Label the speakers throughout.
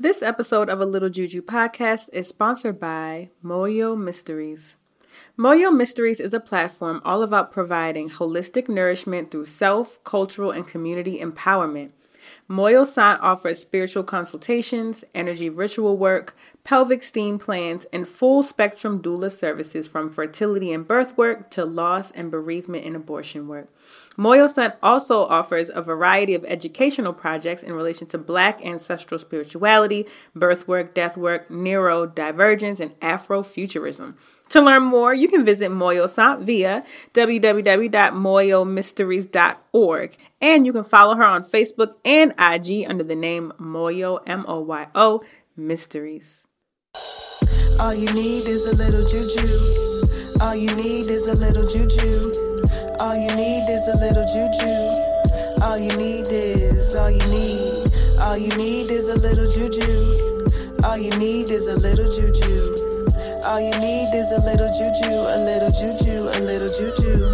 Speaker 1: This episode of A Little Juju podcast is sponsored by Moyo Mysteries. Moyo Mysteries is a platform all about providing holistic nourishment through self, cultural, and community empowerment. Moyosant offers spiritual consultations, energy ritual work, pelvic steam plans, and full spectrum doula services from fertility and birth work to loss and bereavement and abortion work. Moyosant also offers a variety of educational projects in relation to Black ancestral spirituality, birth work, death work, neurodivergence, and Afrofuturism. To learn more, you can visit Moyosant via www.moyomysteries.org. And you can follow her on Facebook and IG under the name Moyo, M O Y O, Mysteries.
Speaker 2: All you need is a little juju. All you need is a little juju. All you need is a little juju. All you need is, all you need. All you need is a little juju. All you need is a little juju. All you need is a little juju, a little juju, a little juju.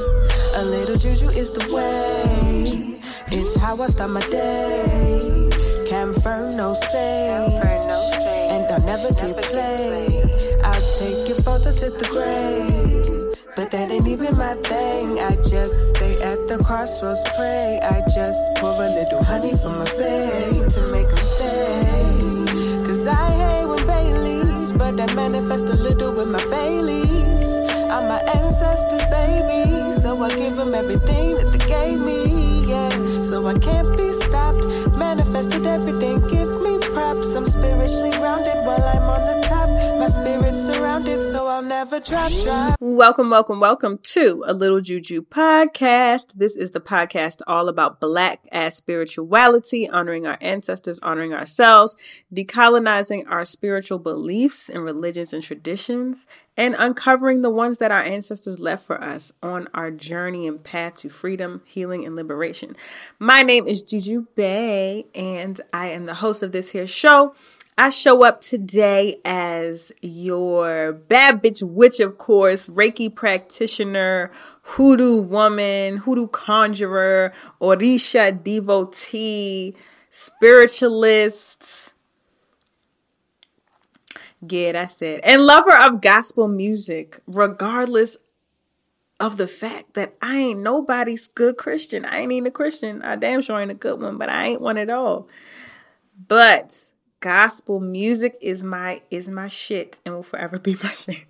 Speaker 2: A little juju is the way. It's how I start my day. Confirm no say. And I'll never get played. I'll take your photo to the grave. But that ain't even my thing. I just stay at the crossroads, pray. I just pour a little honey from my babe to make them stay. Cause I hate when Baileys, but I manifest a little with my Baileys. I'm my ancestors, baby. So I give them everything that they gave me, yeah. So I can't be stopped. Manifested everything, give me props. I'm spiritually grounded while I'm on the top. My spirit's surrounded, so I'll never drop, drop.
Speaker 1: Welcome, welcome, welcome to a Little Juju podcast. This is the podcast all about Black ass spirituality, honoring our ancestors, honoring ourselves, decolonizing our spiritual beliefs and religions and traditions, and uncovering the ones that our ancestors left for us on our journey and path to freedom, healing, and liberation. My name is Juju Bae, and I am the host of this here show. I show up today as your bad bitch witch, of course, Reiki practitioner, hoodoo woman, hoodoo conjurer, Orisha devotee, spiritualist. Yeah, that's it. And lover of gospel music, regardless of the fact that I ain't nobody's good Christian. I ain't even a Christian. I damn sure ain't a good one, but I ain't one at all. But gospel music is my is my shit and will forever be my shit.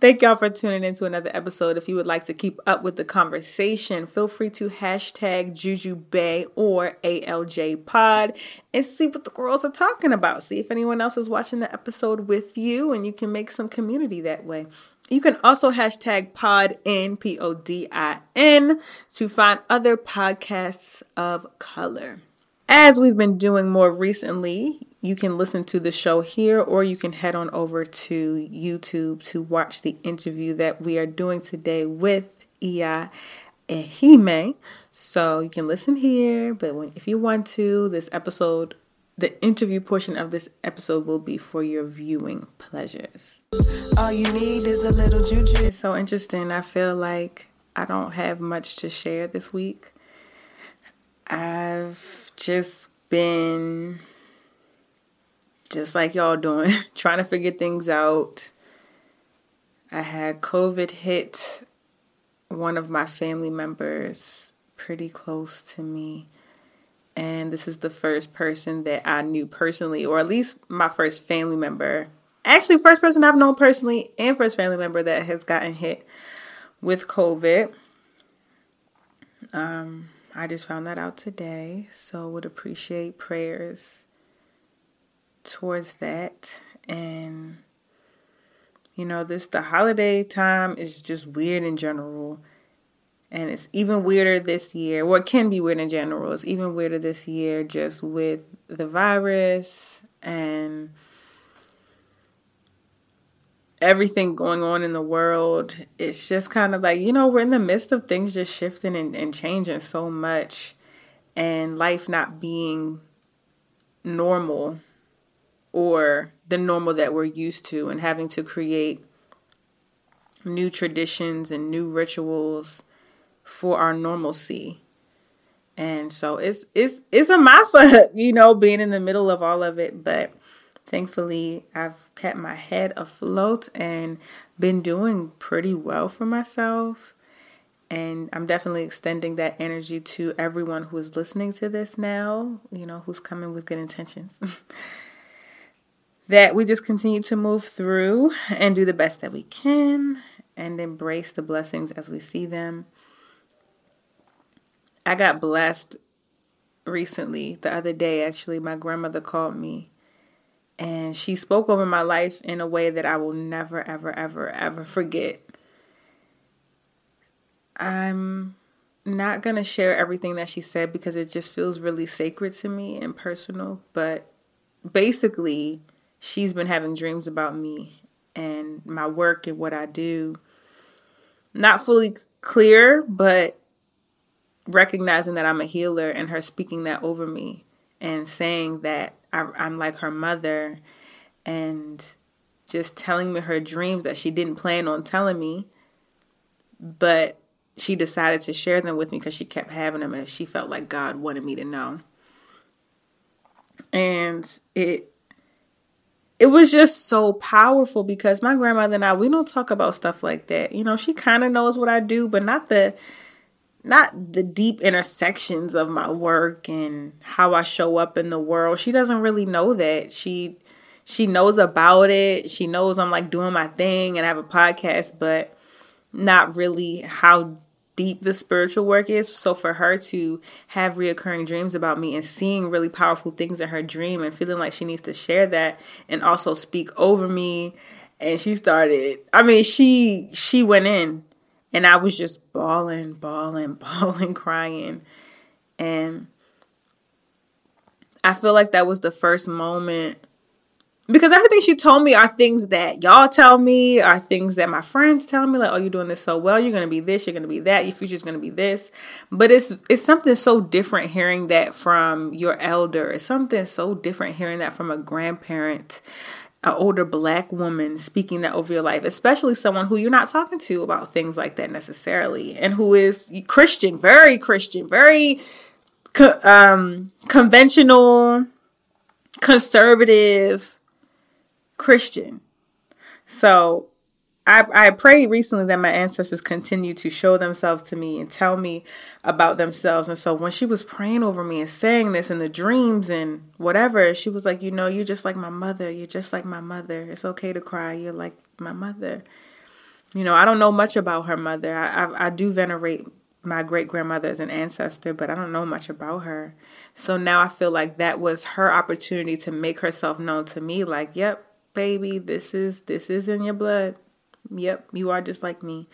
Speaker 1: Thank y'all for tuning into another episode. If you would like to keep up with the conversation, feel free to hashtag Juju Bae or ALJ Pod and see what the girls are talking about. See if anyone else is watching the episode with you and you can make some community that way. You can also hashtag PodIn, P O D I N, to find other podcasts of color. As we've been doing more recently, you can listen to the show here or you can head on over to YouTube to watch the interview that we are doing today with Iya Ehime. So you can listen here, but when, if you want to, this episode, the interview portion of this episode will be for your viewing pleasures.
Speaker 2: All you need is a little juju.
Speaker 1: It's so interesting. I feel like I don't have much to share this week. I've just been just like y'all doing, trying to figure things out. I had COVID hit one of my family members pretty close to me. And this is the first person that I knew personally, or at least my first family member. Actually, first person I've known personally and first family member that has gotten hit with COVID. Um, I just found that out today, so would appreciate prayers towards that. And you know, this the holiday time is just weird in general. And it's even weirder this year. It can be weird in general. It's even weirder this year just with the virus and everything going on in the world, it's just kind of like, you know, we're in the midst of things just shifting and, and changing so much and life not being normal or the normal that we're used to and having to create new traditions and new rituals for our normalcy. And so it's it's it's a mafa, you know, being in the middle of all of it, but thankfully I've kept my head afloat and been doing pretty well for myself. And I'm definitely extending that energy to everyone who is listening to this now, you know, who's coming with good intentions. that we just continue to move through and do the best that we can and embrace the blessings as we see them. I got blessed recently, the other day, actually. My grandmother called me and she spoke over my life in a way that I will never, ever, ever, ever forget. I'm not going to share everything that she said because it just feels really sacred to me and personal. But basically, she's been having dreams about me and my work and what I do. Not fully clear, but recognizing that I'm a healer and her speaking that over me and saying that I, I'm like her mother and just telling me her dreams that she didn't plan on telling me, but she decided to share them with me because she kept having them and she felt like God wanted me to know. And it it was just so powerful because my grandmother and I we don't talk about stuff like that. You know, she kind of knows what I do, but not the not the deep intersections of my work and how I show up in the world. She doesn't really know that. She she knows about it. She knows I'm like doing my thing and I have a podcast, but not really how deep the spiritual work is. So for her to have reoccurring dreams about me and seeing really powerful things in her dream and feeling like she needs to share that and also speak over me and she started I mean she she went in and I was just bawling, bawling, bawling, crying. And I feel like that was the first moment because everything she told me are things that y'all tell me, are things that my friends tell me, like, oh, you're doing this so well, you're gonna be this, you're gonna be that, your future's gonna be this. But it's it's something so different hearing that from your elder. It's something so different hearing that from a grandparent, an older black woman speaking that over your life, especially someone who you're not talking to about things like that necessarily, and who is Christian, very Christian, very um, conventional, conservative Christian. So I, I prayed recently that my ancestors continue to show themselves to me and tell me about themselves. And so when she was praying over me and saying this in the dreams and whatever, she was like, You know, you're just like my mother. You're just like my mother. It's okay to cry. You're like my mother. You know, I don't know much about her mother. I, I, I do venerate my great grandmother as an ancestor, but I don't know much about her. So now I feel like that was her opportunity to make herself known to me like, yep, baby, this is this is in your blood. Yep, you are just like me.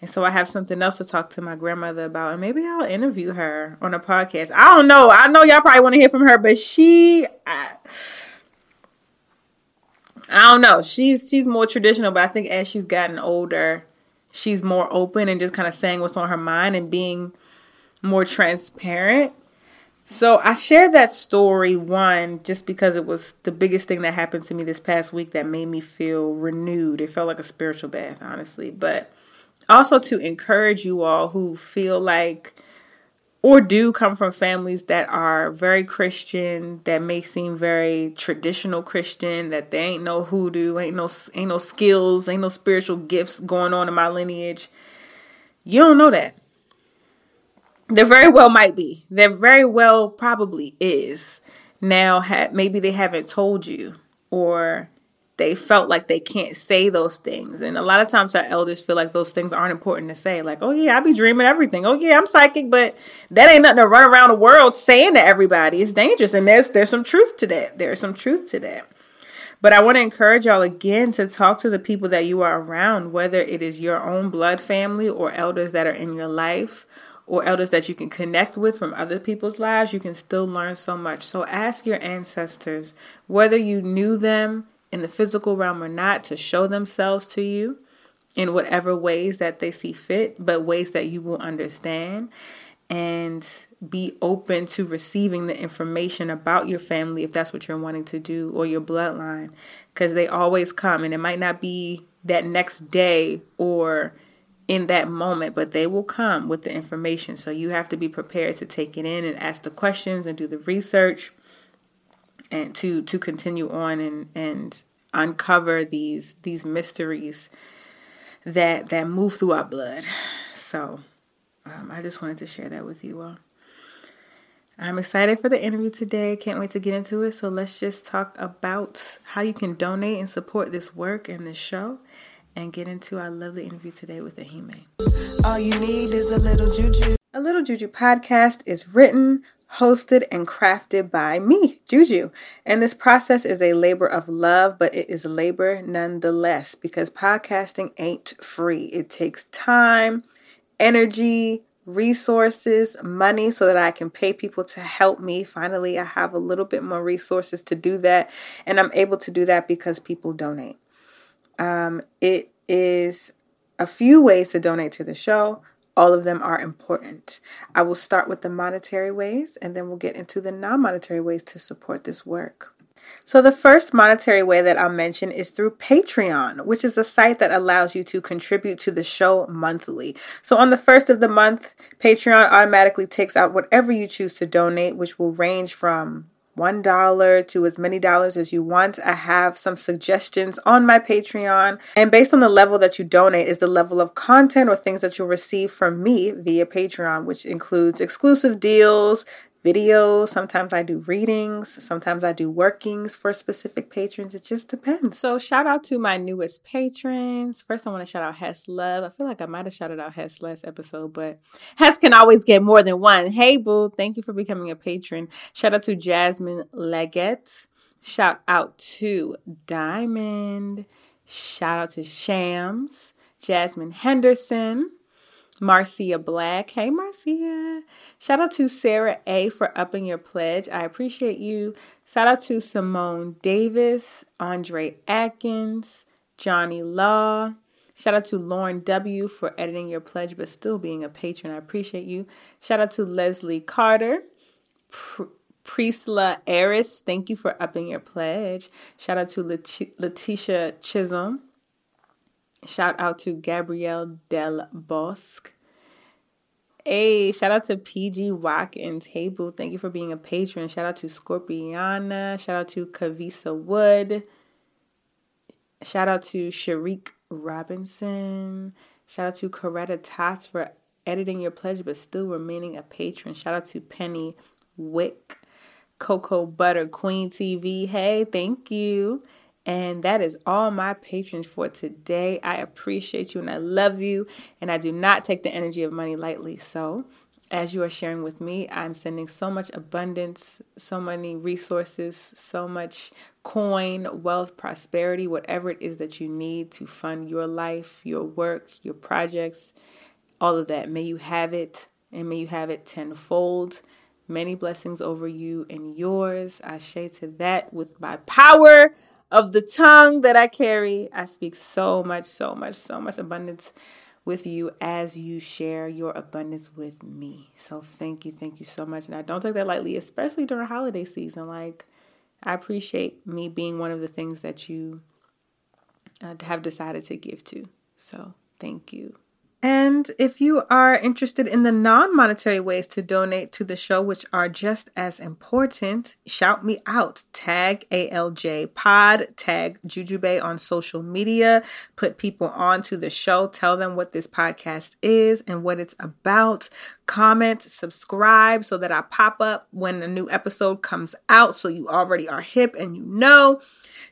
Speaker 1: And so I have something else to talk to my grandmother about, and maybe I'll interview her on a podcast. I don't know. I know y'all probably want to hear from her, but she, I, I don't know. She's she's more traditional, but I think as she's gotten older, she's more open and just kind of saying what's on her mind and being more transparent. So I shared that story one just because it was the biggest thing that happened to me this past week that made me feel renewed. It felt like a spiritual bath, honestly. But also to encourage you all who feel like or do come from families that are very Christian, that may seem very traditional Christian, that they ain't no hoodoo, ain't no ain't no skills, ain't no spiritual gifts going on in my lineage. You don't know that. There very well might be. There very well probably is. Now, ha- maybe they haven't told you, or they felt like they can't say those things. And a lot of times our elders feel like those things aren't important to say. Like, oh yeah, I be dreaming everything. Oh yeah, I'm psychic, but that ain't nothing to run around the world saying to everybody. It's dangerous. And there's there's some truth to that. There's some truth to that. But I want to encourage y'all again to talk to the people that you are around, whether it is your own blood family or elders that are in your life or elders that you can connect with from other people's lives, you can still learn so much. So ask your ancestors whether you knew them in the physical realm or not to show themselves to you in whatever ways that they see fit, but ways that you will understand and be open to receiving the information about your family if that's what you're wanting to do or your bloodline because they always come and it might not be that next day or in that moment, but they will come with the information. So you have to be prepared to take it in and ask the questions and do the research and to to continue on and and uncover these these mysteries that that move through our blood. So um, I just wanted to share that with you all. I'm excited for the interview today. Can't wait to get into it. So let's just talk about how you can donate and support this work and this show and get into our lovely interview today with Ehime.
Speaker 2: All you need is a little juju.
Speaker 1: A Little Juju podcast is written, hosted, and crafted by me, Juju. And this process is a labor of love, but it is labor nonetheless because podcasting ain't free. It takes time, energy, resources, money so that I can pay people to help me. Finally, I have a little bit more resources to do that. And I'm able to do that because people donate. Um, it is a few ways to donate to the show. All of them are important. I will start with the monetary ways and then we'll get into the non monetary ways to support this work. So, the first monetary way that I'll mention is through Patreon, which is a site that allows you to contribute to the show monthly. So, on the first of the month, Patreon automatically takes out whatever you choose to donate, which will range from $1 to as many dollars as you want. I have some suggestions on my Patreon. And based on the level that you donate, is the level of content or things that you'll receive from me via Patreon, which includes exclusive deals, videos. Sometimes I do readings. Sometimes I do workings for specific patrons. It just depends. So shout out to my newest patrons. First, I want to shout out Hess Love. I feel like I might have shouted out Hess last episode, but Hess can always get more than one. Hey, boo. Thank you for becoming a patron. Shout out to Jasmine Leggett. Shout out to Diamond. Shout out to Shams. Jasmine Henderson. Marcia Black. Hey, Marcia. Shout out to Sarah A for upping your pledge. I appreciate you. Shout out to Simone Davis, Andre Atkins, Johnny Law. Shout out to Lauren W for editing your pledge but still being a patron. I appreciate you. Shout out to Leslie Carter. Pr- Prisla Eris, thank you for upping your pledge. Shout out to Letitia Chisholm. Shout out to Gabrielle Del Bosque. Hey, shout out to PG Watkins. Hey, boo, thank you for being a patron. Shout out to Scorpiana. Shout out to Kavisa Wood. Shout out to Sharik Robinson. Shout out to Coretta Tots for editing your pledge but still remaining a patron. Shout out to Penny Wick. Cocoa Butter Queen TV. Hey, thank you. And that is all my patrons for today. I appreciate you and I love you. And I do not take the energy of money lightly. So, as you are sharing with me, I'm sending so much abundance, so many resources, so much coin, wealth, prosperity, whatever it is that you need to fund your life, your work, your projects, all of that. May you have it and may you have it tenfold. Many blessings over you and yours. I say to that with my power of the tongue that I carry. I speak so much, so much, so much abundance with you as you share your abundance with me. So thank you, thank you so much. And I don't take that lightly, especially during holiday season. Like, I appreciate me being one of the things that you uh, have decided to give to. So thank you. And if you are interested in the non monetary ways to donate to the show, which are just as important, shout me out. Tag ALJ Pod, tag Jujubae on social media, put people on to the show, tell them what this podcast is and what it's about. Comment, subscribe so that I pop up when a new episode comes out so you already are hip and you know.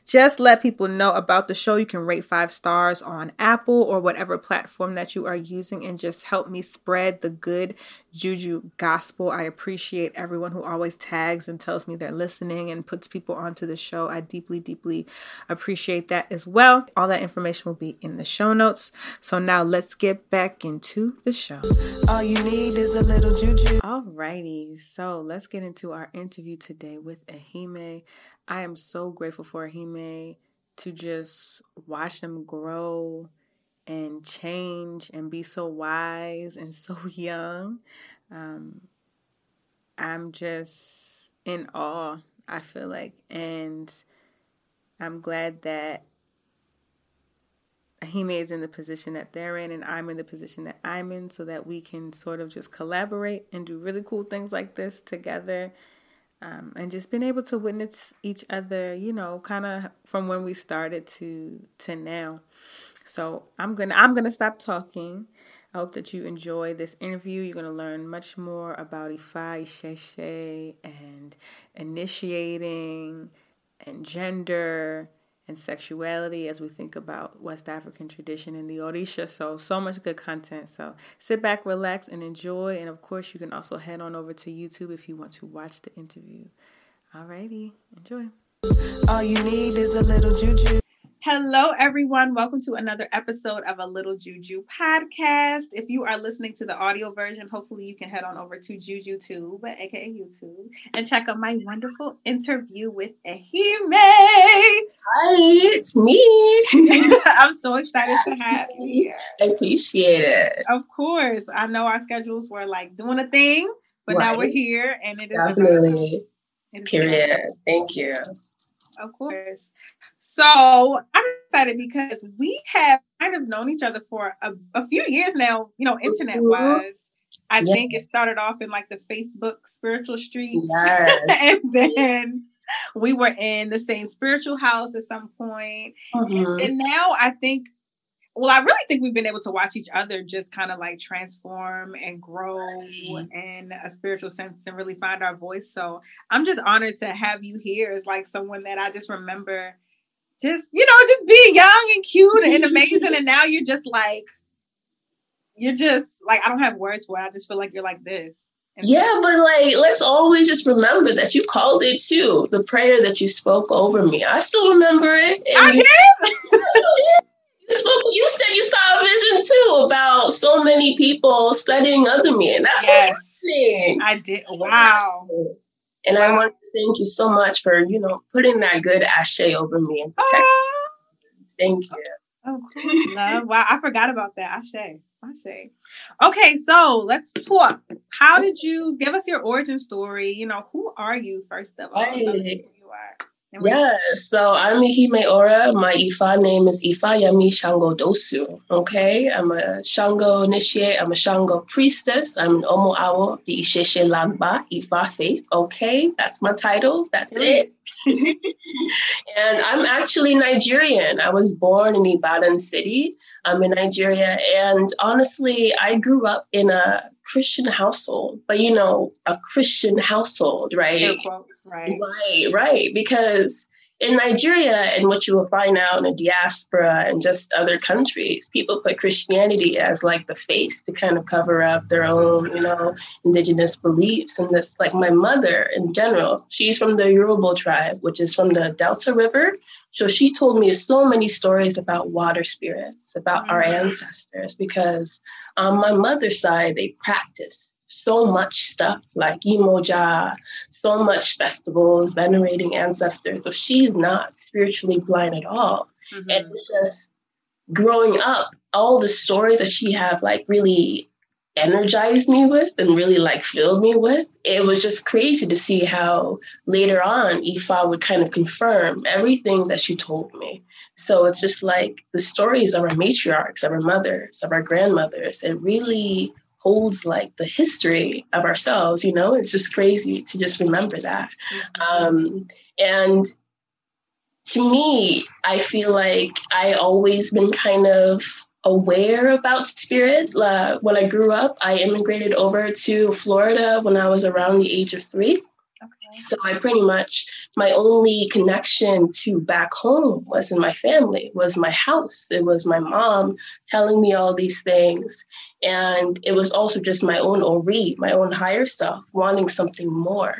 Speaker 1: Just let people know about the show. You can rate five stars on Apple or whatever platform that you are using and just help me spread the good juju gospel. I appreciate everyone who always tags and tells me they're listening and puts people onto the show. I deeply, deeply appreciate that as well. All that information will be in the show notes. So now let's get back into the show.
Speaker 2: All you need is a little juju.
Speaker 1: Alrighty, so let's get into our interview today with Ehime. I am so grateful for Ehime to just watch them grow and change and be so wise and so young. Um, I'm just in awe, I feel like. And I'm glad that Ehime is in the position that they're in, and I'm in the position that I'm in, so that we can sort of just collaborate and do really cool things like this together. Um, and just being able to witness each other, you know, kind of from when we started to to now. So I'm gonna I'm gonna stop talking. I hope that you enjoy this interview. You're gonna learn much more about Ifa, Isese, and initiating, and gender, and sexuality as we think about West African tradition and the Orisha. So, so much good content. So, sit back, relax, and enjoy. And of course, you can also head on over to YouTube if you want to watch the interview. Alrighty, enjoy.
Speaker 2: All you need is a little juju.
Speaker 1: Hello, everyone. Welcome to another episode of a Little Juju podcast. If you are listening to the audio version, hopefully you can head on over to JujuTube, aka YouTube, and check out my wonderful interview with Ehime.
Speaker 3: Hi, it's me.
Speaker 1: I'm so excited to have you.
Speaker 3: I appreciate it.
Speaker 1: Of course. I know our schedules were like doing a thing, but right. now we're here and it is
Speaker 3: definitely. Period. Thank you.
Speaker 1: Of course. So I'm excited because we have kind of known each other for a, a few years now, you know, internet wise. I yes. think it started off in like the Facebook spiritual streets. Yes. and then we were in the same spiritual house at some point. Mm-hmm. And, and now I think well, I really think we've been able to watch each other just kind of like transform and grow in a spiritual sense and really find our voice. So I'm just honored to have you here as like someone that I just remember just you know just being young and cute and amazing and now you're just like you're just like i don't have words for it. I just feel like you're like this.
Speaker 3: And yeah but like let's always just remember that you called it too the prayer that you spoke over me. I still remember it
Speaker 1: i did?
Speaker 3: You spoke you said you saw a vision too about so many people studying under me and that's yes, what's happening
Speaker 1: i did. Wow
Speaker 3: and I want to thank you so much for, you know, putting that good ashe over me and protecting oh. Thank you.
Speaker 1: Oh, cool. Love. Wow, I forgot about that. Ashe. Ashe. Okay, so let's talk. How did you give us your origin story? You know, who are you first of all? Right. you
Speaker 3: are. Yeah, so I'm Ehime Ora. My Ifa name is Ifa Yami Shango Dosu. Okay, I'm a Shango initiate. I'm a Shango priestess. I'm an Omo Awo the Isese Lagba Ifa faith. Okay, that's my titles. That's it. and I'm actually Nigerian. I was born in Ibadan City. I'm in Nigeria. And honestly, I grew up in a Christian household, but you know, a Christian household, right?
Speaker 1: Quotes, right.
Speaker 3: Right, right. Because in Nigeria and what you will find out in the diaspora and just other countries, people put Christianity as like the face to kind of cover up their own, you know, indigenous beliefs. And this, like my mother in general, she's from the Yoruba tribe, which is from the Delta River. So she told me so many stories about water spirits, about our ancestors, because on my mother's side, they practice so much stuff like Imoja, so much festivals, venerating ancestors. So she's not spiritually blind at all. Mm-hmm. And it's just growing up, all the stories that she have like really energized me with and really like filled me with. It was just crazy to see how later on Ifa would kind of confirm everything that she told me. So it's just like the stories of our matriarchs, of our mothers, of our grandmothers. It really holds like the history of ourselves you know it's just crazy to just remember that mm-hmm. um, and to me i feel like i always been kind of aware about spirit uh, when i grew up i immigrated over to florida when i was around the age of three so I pretty much my only connection to back home was in my family, was my house. It was my mom telling me all these things. And it was also just my own Ori, my own higher self, wanting something more.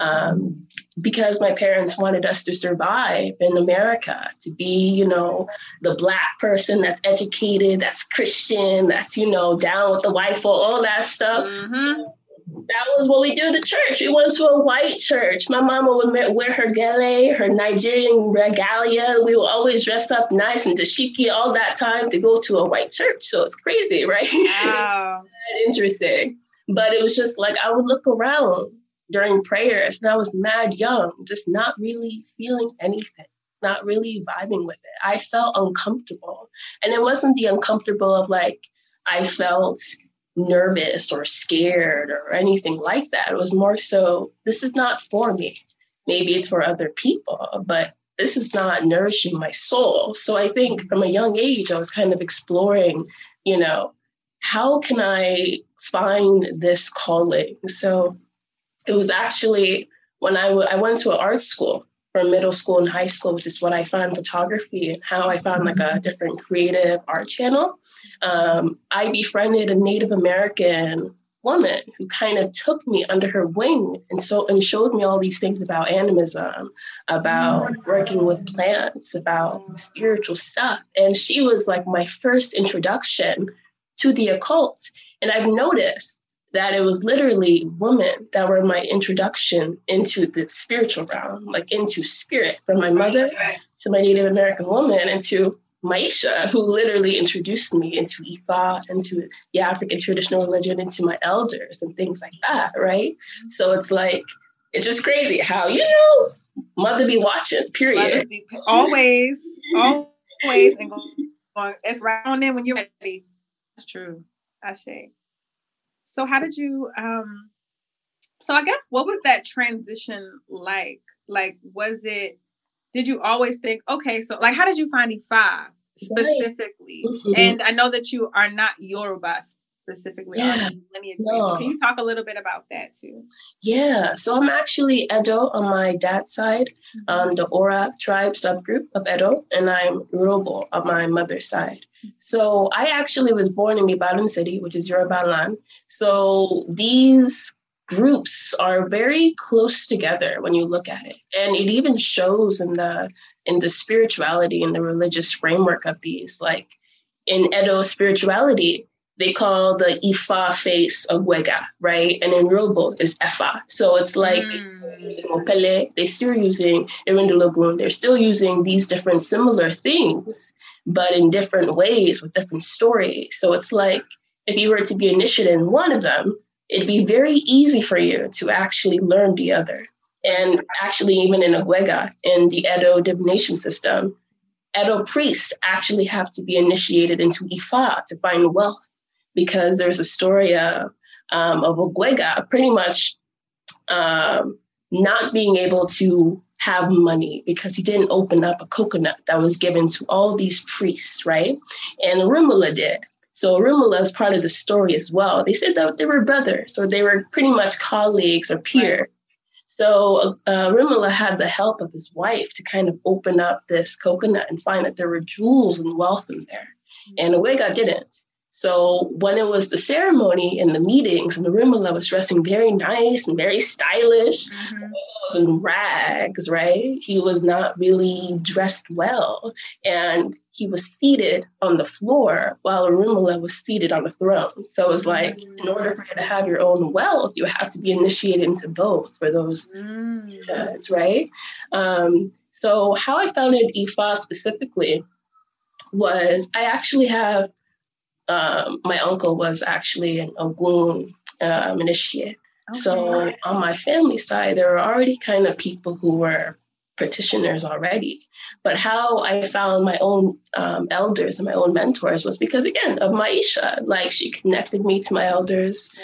Speaker 3: Um, because my parents wanted us to survive in America, to be, you know, the black person that's educated, that's Christian, that's, you know, down with the white folk, all that stuff. Mm-hmm that was what we do to church. We went to a white church. My mama would wear her gele, her Nigerian regalia. We were always dressed up nice and dashiki all that time to go to a white church. So it's crazy, right?
Speaker 1: Wow.
Speaker 3: interesting. But it was just like I would look around during prayers and I was mad young, just not really feeling anything. not really vibing with it. I felt uncomfortable. And it wasn't the uncomfortable of like, I felt nervous or scared or anything like that. It was more so, this is not for me. Maybe it's for other people, but this is not nourishing my soul. So I think from a young age, I was kind of exploring, you know, how can I find this calling? So it was actually when I, w- I went to an art school from middle school and high school, which is what I found photography and how I found like a different creative art channel. Um, I befriended a Native American woman who kind of took me under her wing and so and showed me all these things about animism, about working with plants, about spiritual stuff. And she was like my first introduction to the occult. And I've noticed that it was literally women that were my introduction into the spiritual realm, like into spirit, from my mother to my Native American woman, and to Maisha, who literally introduced me into Ifa, into the African traditional religion, into my elders and things like that, right? So it's like, it's just crazy how, you know, mother be watching, period.
Speaker 1: Be, always, always, and going, it's right on in when you're ready. That's true. I say. So how did you um so I guess what was that transition like? Like was it did you always think, okay, so like how did you find Ifa specifically? Right. Mm-hmm. And I know that you are not Yoruba specifically yeah. lineage no. Can you talk a little bit about that too?
Speaker 3: Yeah, so I'm actually Edo on my dad's side, mm-hmm. um, the Ora tribe subgroup of Edo, and I'm Urhobo on my mother's side. So I actually was born in Ibadan City, which is Yoruba land. So these groups are very close together when you look at it. And it even shows in the in the spirituality and the religious framework of these. Like in edo spirituality they call the ifa face Ogwega, right? And in Urhobo is efa. So it's like mm. using opele they're still using erindinlogun they're still using these different similar things but in different ways with different stories so it's like if you were to be initiated in one of them it'd be very easy for you to actually learn the other. And actually, even in Ogwega, in the Edo divination system, Edo priests actually have to be initiated into Ifa to find wealth because there's a story of, um, of Ogwega pretty much um, not being able to have money because he didn't open up a coconut that was given to all these priests, right? And Rumula did. So Rumula is part of the story as well. They said that they were brothers or they were pretty much colleagues or peers. Right. So uh, Rumula had the help of his wife to kind of open up this coconut and find that there were jewels and wealth in there. And Awega didn't. So when it was the ceremony and the meetings, and the Rumula was dressing very nice and very stylish, mm-hmm. Was in rags, right? He was not really dressed well. And he was seated on the floor while Rumula was seated on the throne. So it was like, in order for you to have your own wealth, you have to be initiated into both for those mm-hmm. right? Um, so how I founded Ifa specifically was I actually have um, my uncle was actually an Ogun um, initiate. Okay. So on my family side, there were already kind of people who were practitioners already. But how I found my own um, elders and my own mentors was because, again, of Maisha. Like she connected me to my elders,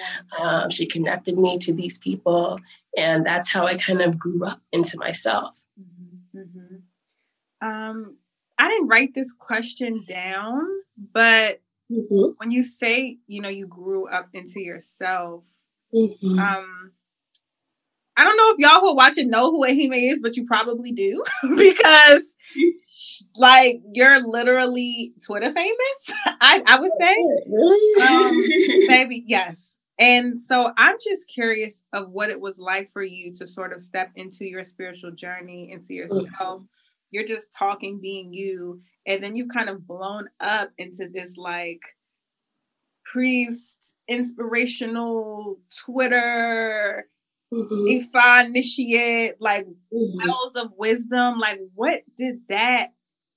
Speaker 3: um, she connected me to these people. And that's how I kind of grew up into myself.
Speaker 1: Mm-hmm. mm-hmm. Um, I didn't write this question down, but Mm-hmm. When you say, you know, you grew up into yourself, mm-hmm. um, I don't know if y'all who are watching know who Ehime is, but you probably do because, like, you're literally Twitter famous. I, I would say, um, maybe yes. And so I'm just curious of what it was like for you to sort of step into your spiritual journey, into yourself. Mm-hmm. You're just talking, being you, and then you've kind of blown up into this like priest inspirational twitter mm-hmm. ifa initiate like mm-hmm. wells of wisdom like what did that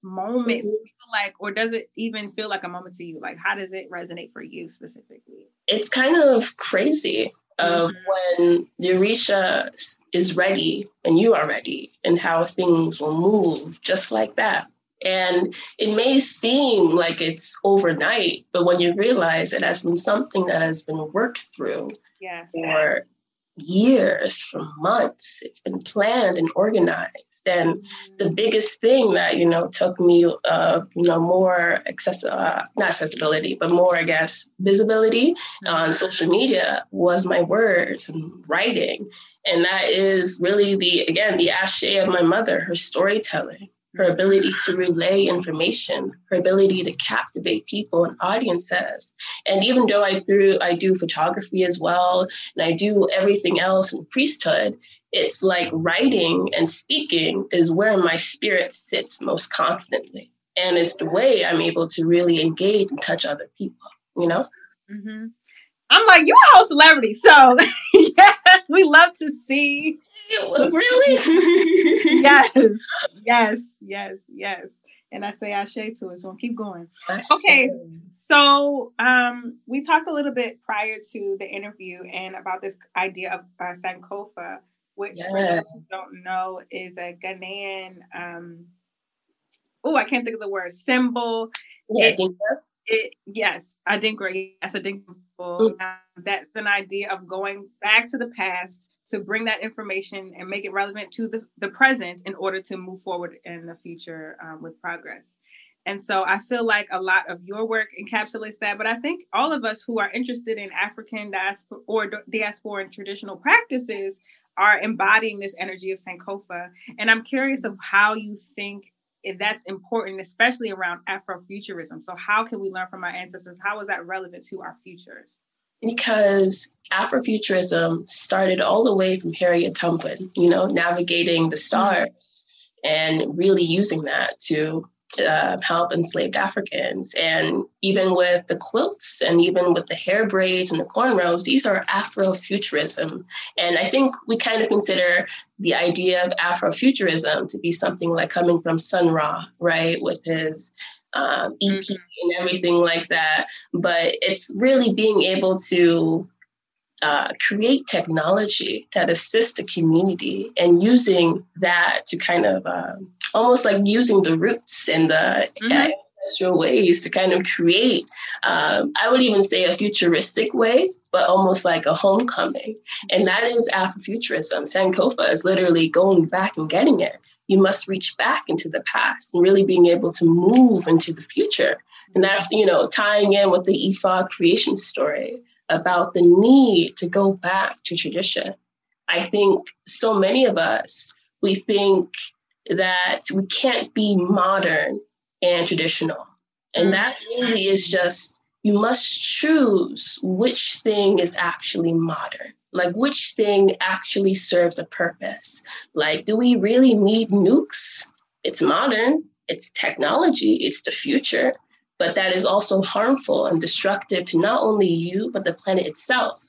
Speaker 1: moment mm-hmm. like or does it even feel like a moment to you like how does it resonate for you specifically
Speaker 3: it's kind of crazy of mm-hmm. when the Orisha is ready and you are ready and how things will move just like that and it may seem like it's overnight but when you realize it has been something that has been worked through
Speaker 1: yes.
Speaker 3: for years, for months. It's been planned and organized. And the mm. biggest thing that, you know, took me, uh, you know, more access, uh, not accessibility, but more, I guess, visibility on mm. social media was my words and writing. And that is really the, again, the ashe of my mother, her storytelling her ability to relay information, her ability to captivate people and audiences. And even though I through I do photography as well, and I do everything else in priesthood, it's like writing and speaking is where my spirit sits most confidently. And it's the way I'm able to really engage and touch other people, you know?
Speaker 1: Mm-hmm. I'm like, you're a whole celebrity. So, yeah, we love to see
Speaker 3: really?
Speaker 1: yes, yes, yes, yes. And I say Ashe to it, so I'll keep going. Ashe. Okay, so um, we talked a little bit prior to the interview and about this idea of uh, Sankofa, which yes. for those who don't know is a Ghanaian. Um, oh, I can't think of the word symbol.
Speaker 3: Yeah, it,
Speaker 1: it, yes, I think yes, I think mm. that's an idea of going back to the past to bring that information and make it relevant to the, the present in order to move forward in the future um, with progress. And so I feel like a lot of your work encapsulates that. But I think all of us who are interested in African diaspora or diaspora and traditional practices are embodying this energy of Sankofa. And I'm curious of how you think that's important, especially around Afrofuturism. So how can we learn from our ancestors? How is that relevant to our futures?
Speaker 3: Because Afrofuturism started all the way from Harriet Tubman, you know, navigating the stars and really using that to uh, help enslaved Africans. And even with the quilts and even with the hair braids and the cornrows, these are Afrofuturism. And I think we kind of consider the idea of Afrofuturism to be something like coming from Sun Ra, right, with his um, EP mm-hmm. and everything like that. But it's really being able to uh, create technology that assists the community and using that to kind of uh, almost like using the roots and the mm-hmm. ancestral ways to kind of create, um, I would even say a futuristic way, but almost like a homecoming. And that is Afrofuturism. Sankofa is literally going back and getting it you must reach back into the past and really being able to move into the future. And mm-hmm. that's, you know, tying in with the Ifa creation story about the need to go back to tradition. I think so many of us, we think that we can't be modern and traditional. And mm. that really is just, you must choose which thing is actually modern. Like which thing actually serves a purpose. Like do we really need nukes? It's modern. It's technology. It's the future. But that is also harmful and destructive to not only you but the planet itself.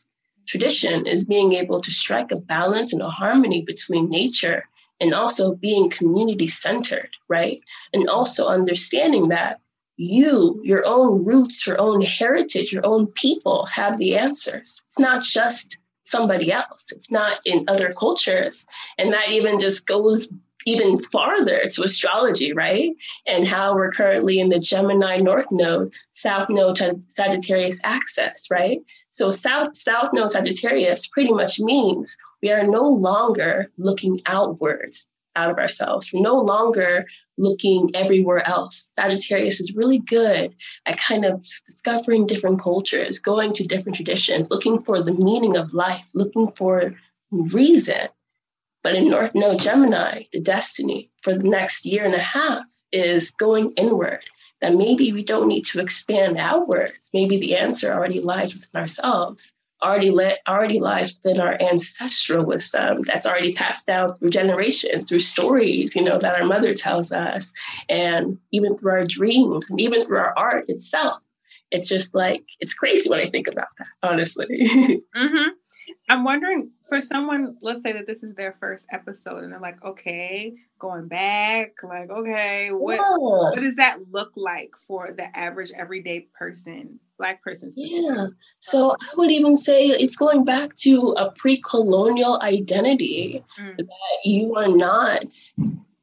Speaker 3: Tradition is being able to strike a balance and a harmony between nature and also being community centered right? And also understanding that you, your own roots, your own heritage, your own people have the answers. It's not just somebody else. It's not in other cultures. And that even just goes even farther to astrology, right? And how we're currently in the Gemini North Node, South Node Sagittarius axis, right? So South South Node Sagittarius pretty much means we are no longer looking outwards out of ourselves. We're no longer looking everywhere else. Sagittarius is really good at kind of discovering different cultures, going to different traditions, looking for the meaning of life, looking for reason. But in North Node Gemini, the destiny for the next year and a half is going inward. That maybe we don't need to expand outwards. Maybe the answer already lies within ourselves already let already lies within our ancestral wisdom that's already passed down through generations through stories you know that our mother tells us and even through our dreams and even through our art itself it's just like it's crazy when i think about that honestly
Speaker 1: mm-hmm. I'm wondering for someone, let's say that this is their first episode and they're like, okay, going back, like, okay, what yeah. what does that look like for the average everyday person, black persons.
Speaker 3: Yeah. So I would even say it's going back to a pre-colonial identity mm. that you are not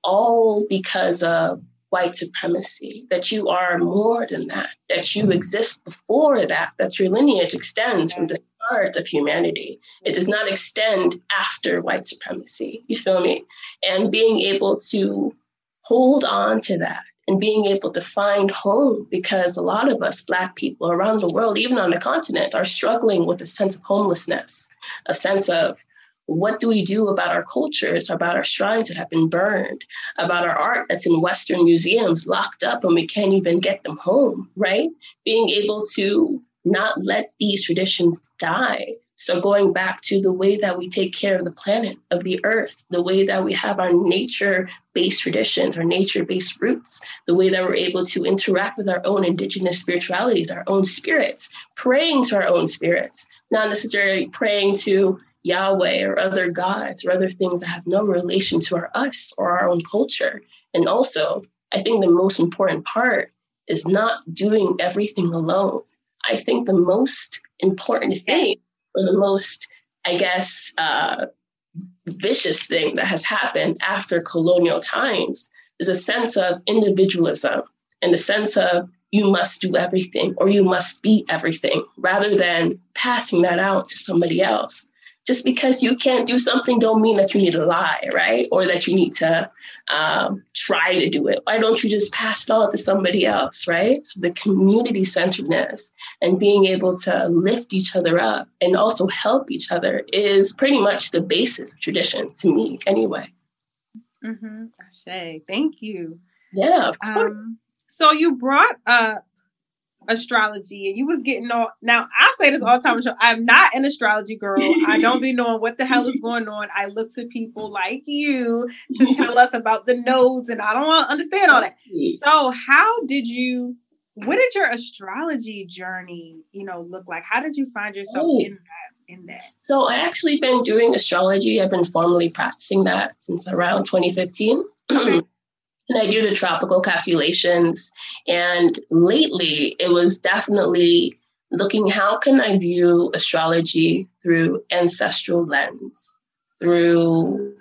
Speaker 3: all because of white supremacy, that you are more than that, that you exist before that, that your lineage extends from the start of humanity. It does not extend after white supremacy. You feel me? And being able to hold on to that and being able to find home because a lot of us black people around the world even on the continent are struggling with a sense of homelessness a sense of what do we do about our cultures, about our shrines that have been burned, about our art that's in Western museums locked up and we can't even get them home, right? Being able to not let these traditions die. So, going back to the way that we take care of the planet, of the earth, the way that we have our nature based traditions, our nature based roots, the way that we're able to interact with our own indigenous spiritualities, our own spirits, praying to our own spirits, not necessarily praying to Yahweh or other gods or other things that have no relation to our us or our own culture. And also, I think the most important part is not doing everything alone. I think the most important thing, or the most, I guess, uh, vicious thing that has happened after colonial times is a sense of individualism and the sense of you must do everything or you must be everything rather than passing that out to somebody else just because you can't do something don't mean that you need to lie right or that you need to um, try to do it why don't you just pass it on to somebody else right so the community centeredness and being able to lift each other up and also help each other is pretty much the basis of tradition to me anyway
Speaker 1: mm-hmm. Ashe. thank you
Speaker 3: yeah of course.
Speaker 1: um, so you brought up astrology and you was getting all now I say this all the time I'm not an astrology girl. I don't be knowing what the hell is going on. I look to people like you to tell us about the nodes and I don't understand all that. So how did you what did your astrology journey, you know, look like? How did you find yourself in that? In that?
Speaker 3: So I actually been doing astrology. I've been formally practicing that since around 2015. And I do the tropical calculations. And lately, it was definitely looking how can I view astrology through ancestral lens, through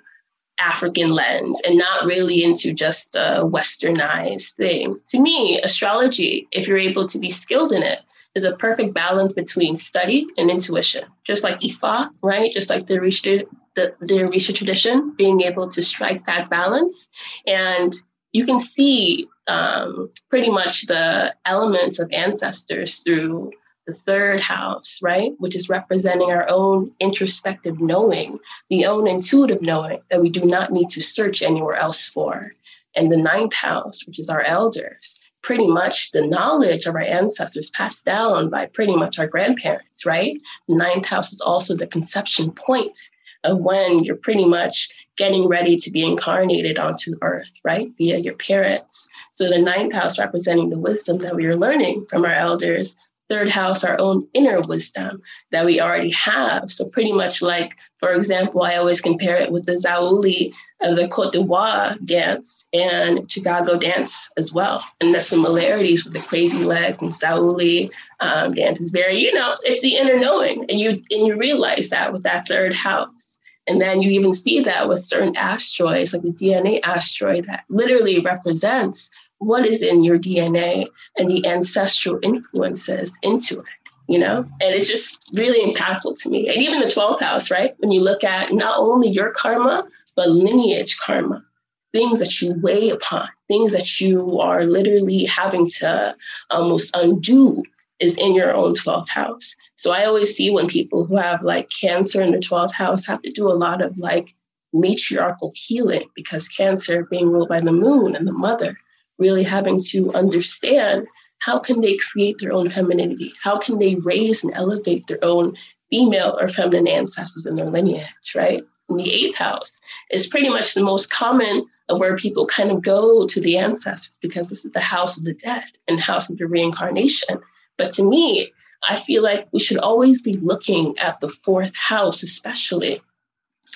Speaker 3: African lens, and not really into just a westernized thing. To me, astrology, if you're able to be skilled in it, is a perfect balance between study and intuition. Just like Ifa, right? Just like the Orisha, the, the Orisha tradition, being able to strike that balance. And you can see um, pretty much the elements of ancestors through the third house, right? Which is representing our own introspective knowing, the own intuitive knowing that we do not need to search anywhere else for. And the ninth house, which is our elders, pretty much the knowledge of our ancestors passed down by pretty much our grandparents, right? The ninth house is also the conception point of when you're pretty much getting ready to be incarnated onto earth, right? Via your parents. So the ninth house representing the wisdom that we are learning from our elders, third house, our own inner wisdom that we already have. So pretty much like, for example, I always compare it with the Zaouli of the Cote d'Ivoire dance and Chicago dance as well. And the similarities with the crazy legs and Zaouli um, dance is very, you know, it's the inner knowing. And you and you realize that with that third house. And then you even see that with certain asteroids, like the DNA asteroid, that literally represents what is in your DNA and the ancestral influences into it, you know? And it's just really impactful to me. And even the 12th house, right? When you look at not only your karma, but lineage karma, things that you weigh upon, things that you are literally having to almost undo is in your own 12th house. So I always see when people who have like cancer in the 12th house have to do a lot of like matriarchal healing because cancer being ruled by the moon and the mother really having to understand how can they create their own femininity? How can they raise and elevate their own female or feminine ancestors in their lineage, right? In the eighth house is pretty much the most common of where people kind of go to the ancestors because this is the house of the dead and house of the reincarnation. But to me, I feel like we should always be looking at the fourth house, especially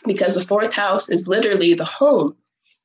Speaker 3: because the fourth house is literally the home.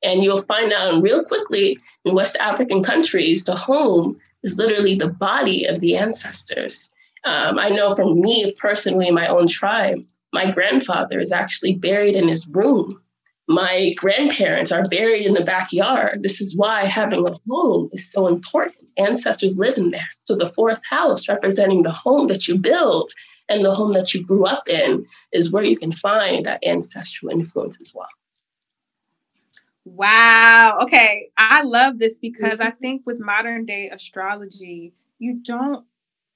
Speaker 3: And you'll find out real quickly in West African countries, the home is literally the body of the ancestors. Um, I know from me personally, my own tribe, my grandfather is actually buried in his room. My grandparents are buried in the backyard. This is why having a home is so important. Ancestors live in there. So the fourth house, representing the home that you build and the home that you grew up in, is where you can find that ancestral influence as well.
Speaker 1: Wow. Okay. I love this because I mm-hmm. think with modern day astrology, you don't,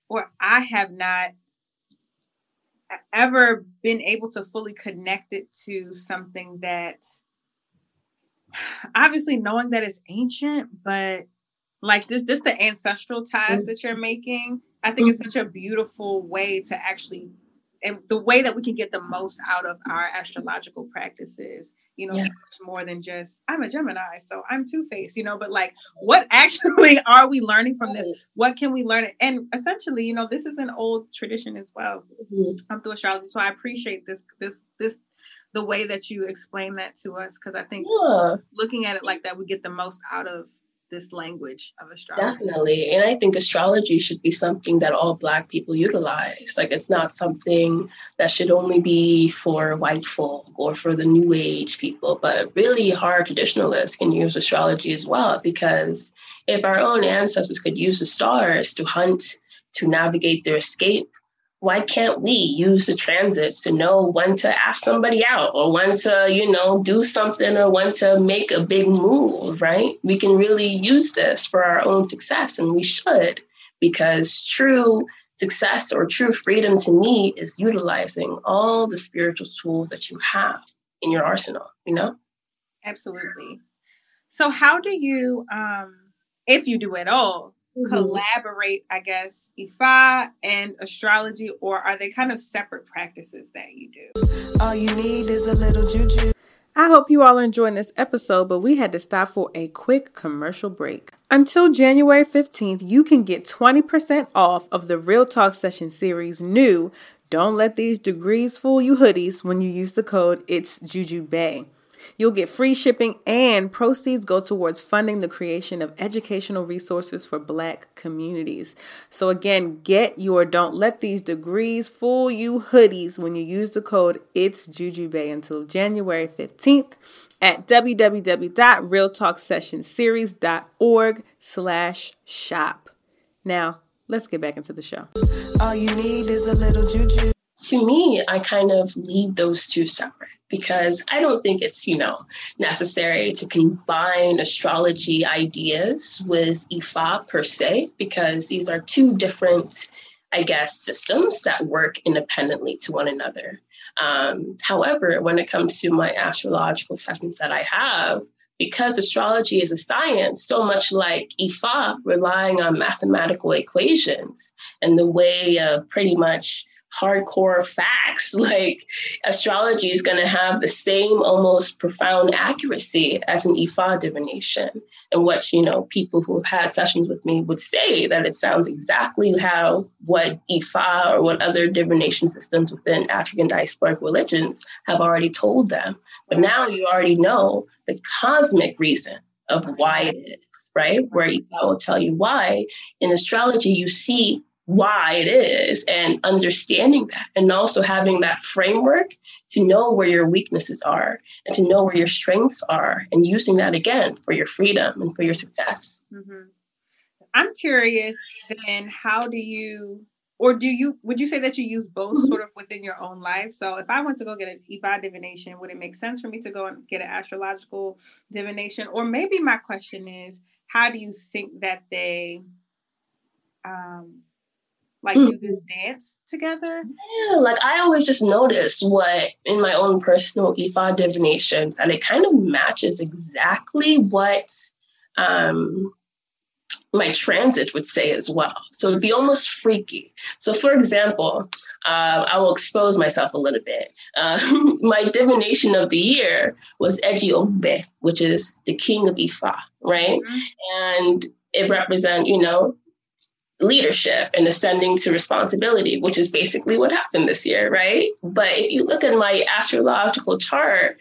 Speaker 1: or I have not ever been able to fully connect it to something that obviously knowing that it's ancient, but like this, just the ancestral ties mm-hmm. that you're making. I think it's such a beautiful way to actually and the way that we can get the most out of our astrological practices, you know, yeah. more than just I'm a Gemini, so I'm two faced, you know, but like what actually are we learning from this? What can we learn? And essentially, you know, this is an old tradition as well. Mm-hmm. Um, through astrology. So I appreciate this this this the way that you explain that to us because I think yeah. looking at it like that, we get the most out of this language of astrology.
Speaker 3: Definitely. And I think astrology should be something that all Black people utilize. Like it's not something that should only be for white folk or for the New Age people, but really hard traditionalists can use astrology as well. Because if our own ancestors could use the stars to hunt, to navigate their escape, why can't we use the transits to know when to ask somebody out or when to, you know, do something or when to make a big move, right? We can really use this for our own success and we should because true success or true freedom to me is utilizing all the spiritual tools that you have in your arsenal, you know?
Speaker 1: Absolutely. So how do you um if you do at all mm-hmm. collaborate, I guess, Ifa and astrology, or are they kind of separate practices that you do? All you need is a little juju. I hope you all are enjoying this episode, but we had to stop for a quick commercial break. Until January 15th, you can get 20% off of the Real Talk Session series new Don't Let These Degrees Fool You hoodies when you use the code It's Juju Bae. You'll get free shipping and proceeds go towards funding the creation of educational resources for Black communities. So, again, get your Don't Let These Degrees Fool You hoodies when you use the code It's Jujubae until January 15th at www.realtalksessionseries.org slash shop. Now, let's get back into the show. All you need is a little
Speaker 3: juju. To me, I kind of leave those two separate because I don't think it's, you know, necessary to combine astrology ideas with Ifa per se, because these are two different, I guess, systems that work independently to one another. Um, however, when it comes to my astrological sessions that I have, because astrology is a science, so much like Ifa, relying on mathematical equations and the way of pretty much hardcore facts. Like astrology is going to have the same almost profound accuracy as an Ifa divination. And what, you know, people who have had sessions with me would say that it sounds exactly how what Ifa or what other divination systems within African diasporic religions have already told them. But now you already know the cosmic reason of why it is, right? Where Ifa will tell you why. In astrology, you see why it is and understanding that and also having that framework to know where your weaknesses are and to know where your strengths are and using that again for your freedom and for your success. Mm-hmm.
Speaker 1: i'm curious then how do you or do you would you say that you use both sort of within your own life? So if i want to go get an Ifa divination would it make sense for me to go and get an astrological divination? Or maybe my question is how do you think that they um like mm. do this dance together?
Speaker 3: Yeah, like I always just notice what in my own personal Ifa divinations, and it kind of matches exactly what um, my transit would say as well. So it'd be almost freaky. So, for example, uh, I will expose myself a little bit. Uh, my divination of the year was Eji Ogbe, which is the king of Ifa, right? Mm-hmm. And it represents, you know, leadership and ascending to responsibility, which is basically what happened this year, right? But if you look at my astrological chart,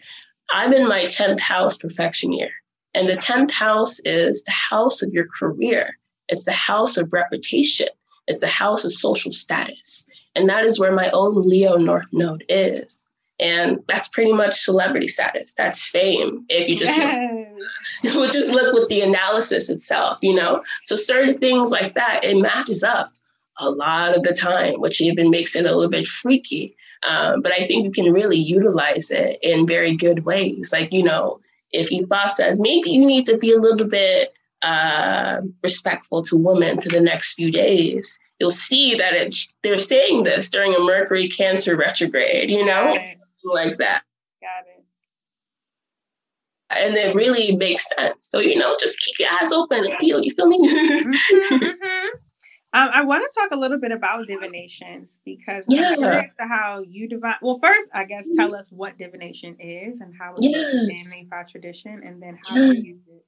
Speaker 3: I'm in my 10th house perfection year. And the 10th house is the house of your career, it's the house of reputation, it's the house of social status. And that is where my own Leo North Node is. And that's pretty much celebrity status. That's fame. If you just yes. look, just look with the analysis itself, you know. So certain things like that, it matches up a lot of the time, which even makes it a little bit freaky. Um, but I think you can really utilize it in very good ways. Like, you know, if Ifa says maybe you need to be a little bit uh, respectful to women for the next few days, you'll see that it, they're saying this during a Mercury Cancer retrograde, you know, right. Like that. Got it. And it really makes sense. So, you know, just keep your eyes open and peel. You feel me? mm-hmm,
Speaker 1: mm-hmm. Um, I want to talk a little bit about divinations because yeah. I'm curious to how you divine. Well, first, I guess tell us what divination is and how it's yes. in the Ifa tradition, and then how yes. you use it.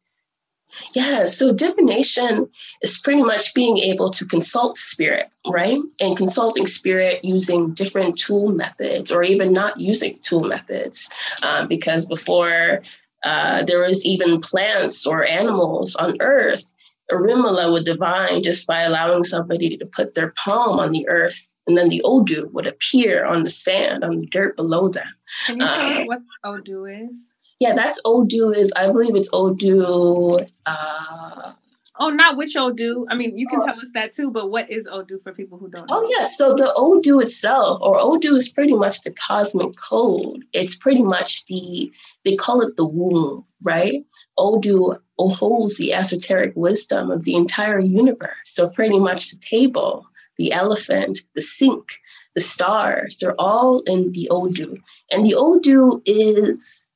Speaker 3: Yeah, so divination is pretty much being able to consult spirit, right? And consulting spirit using different tool methods or even not using tool methods. Um, because before uh, there was even plants or animals on earth, Orunmila would divine just by allowing somebody to put their palm on the earth, and then the Odu would appear on the sand, on the dirt below them.
Speaker 1: Can you tell uh, us what Odu is?
Speaker 3: Yeah, that's Odu is, I believe it's Odu. Uh,
Speaker 1: oh, not which Odu. I mean, you can oh. tell us that too, but what is Odu for people who don't know?
Speaker 3: Oh, yeah. So the Odu itself, or Odu is pretty much the cosmic code. It's pretty much the, they call it the womb, right? Odu holds the esoteric wisdom of the entire universe. So pretty much the table, the elephant, the sink, the stars, they're all in the Odu. And the Odu is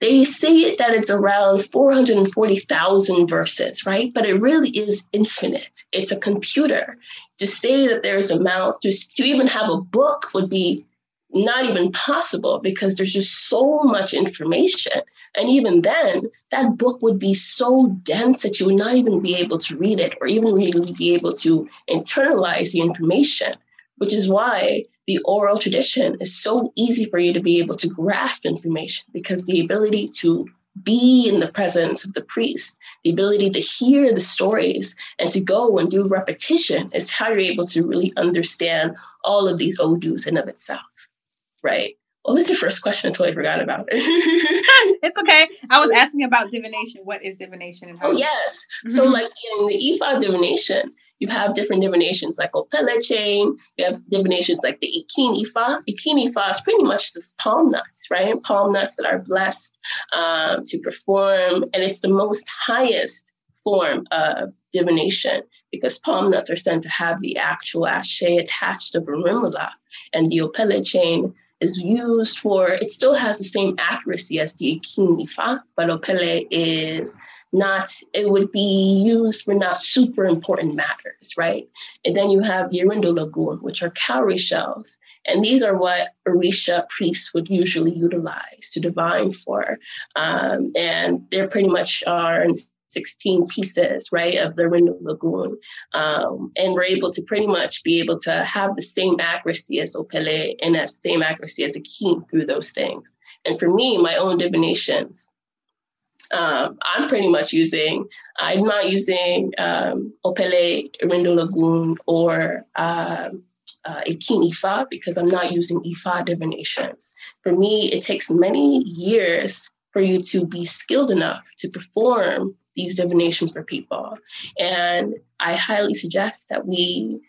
Speaker 3: they say that it's around 440,000 verses, right? But it really is infinite. It's a computer. To say that there's a mouth, just to even have a book would be not even possible because there's just so much information. And even then, that book would be so dense that you would not even be able to read it or even really be able to internalize the information which is why the oral tradition is so easy for you to be able to grasp information because the ability to be in the presence of the priest, the ability to hear the stories and to go and do repetition is how you're able to really understand all of these odus in of itself, right? What was your first question? I totally forgot about it.
Speaker 1: it's okay. I was asking about divination. What is divination?
Speaker 3: And how oh, yes. So, mm-hmm. like in the Ifa divination, you have different divinations like Opele chain. You have divinations like the Ikini Ifa. Ikini Ifa is pretty much just palm nuts, right? Palm nuts that are blessed um, to perform. And it's the most highest form of divination because palm nuts are said to have the actual ashe attached to Orunmila. And the Opele chain is used for, it still has the same accuracy as the Ikini Ifa, but Opele is not it would be used for not super important matters, right? And then you have erindinlogun, which are cowrie shells. And these are what Orisha priests would usually utilize to divine for. Um, and they're pretty much are in 16 pieces, right, of the erindinlogun. Um, and we're able to pretty much be able to have the same accuracy as Opele and that same accuracy as a king through those things. And for me, my own divinations, um, I'm pretty much using, I'm not using um, Opele, erindinlogun, or um, uh, Ifa because I'm not using Ifa divinations. For me, it takes many years for you to be skilled enough to perform these divinations for people. And I highly suggest that we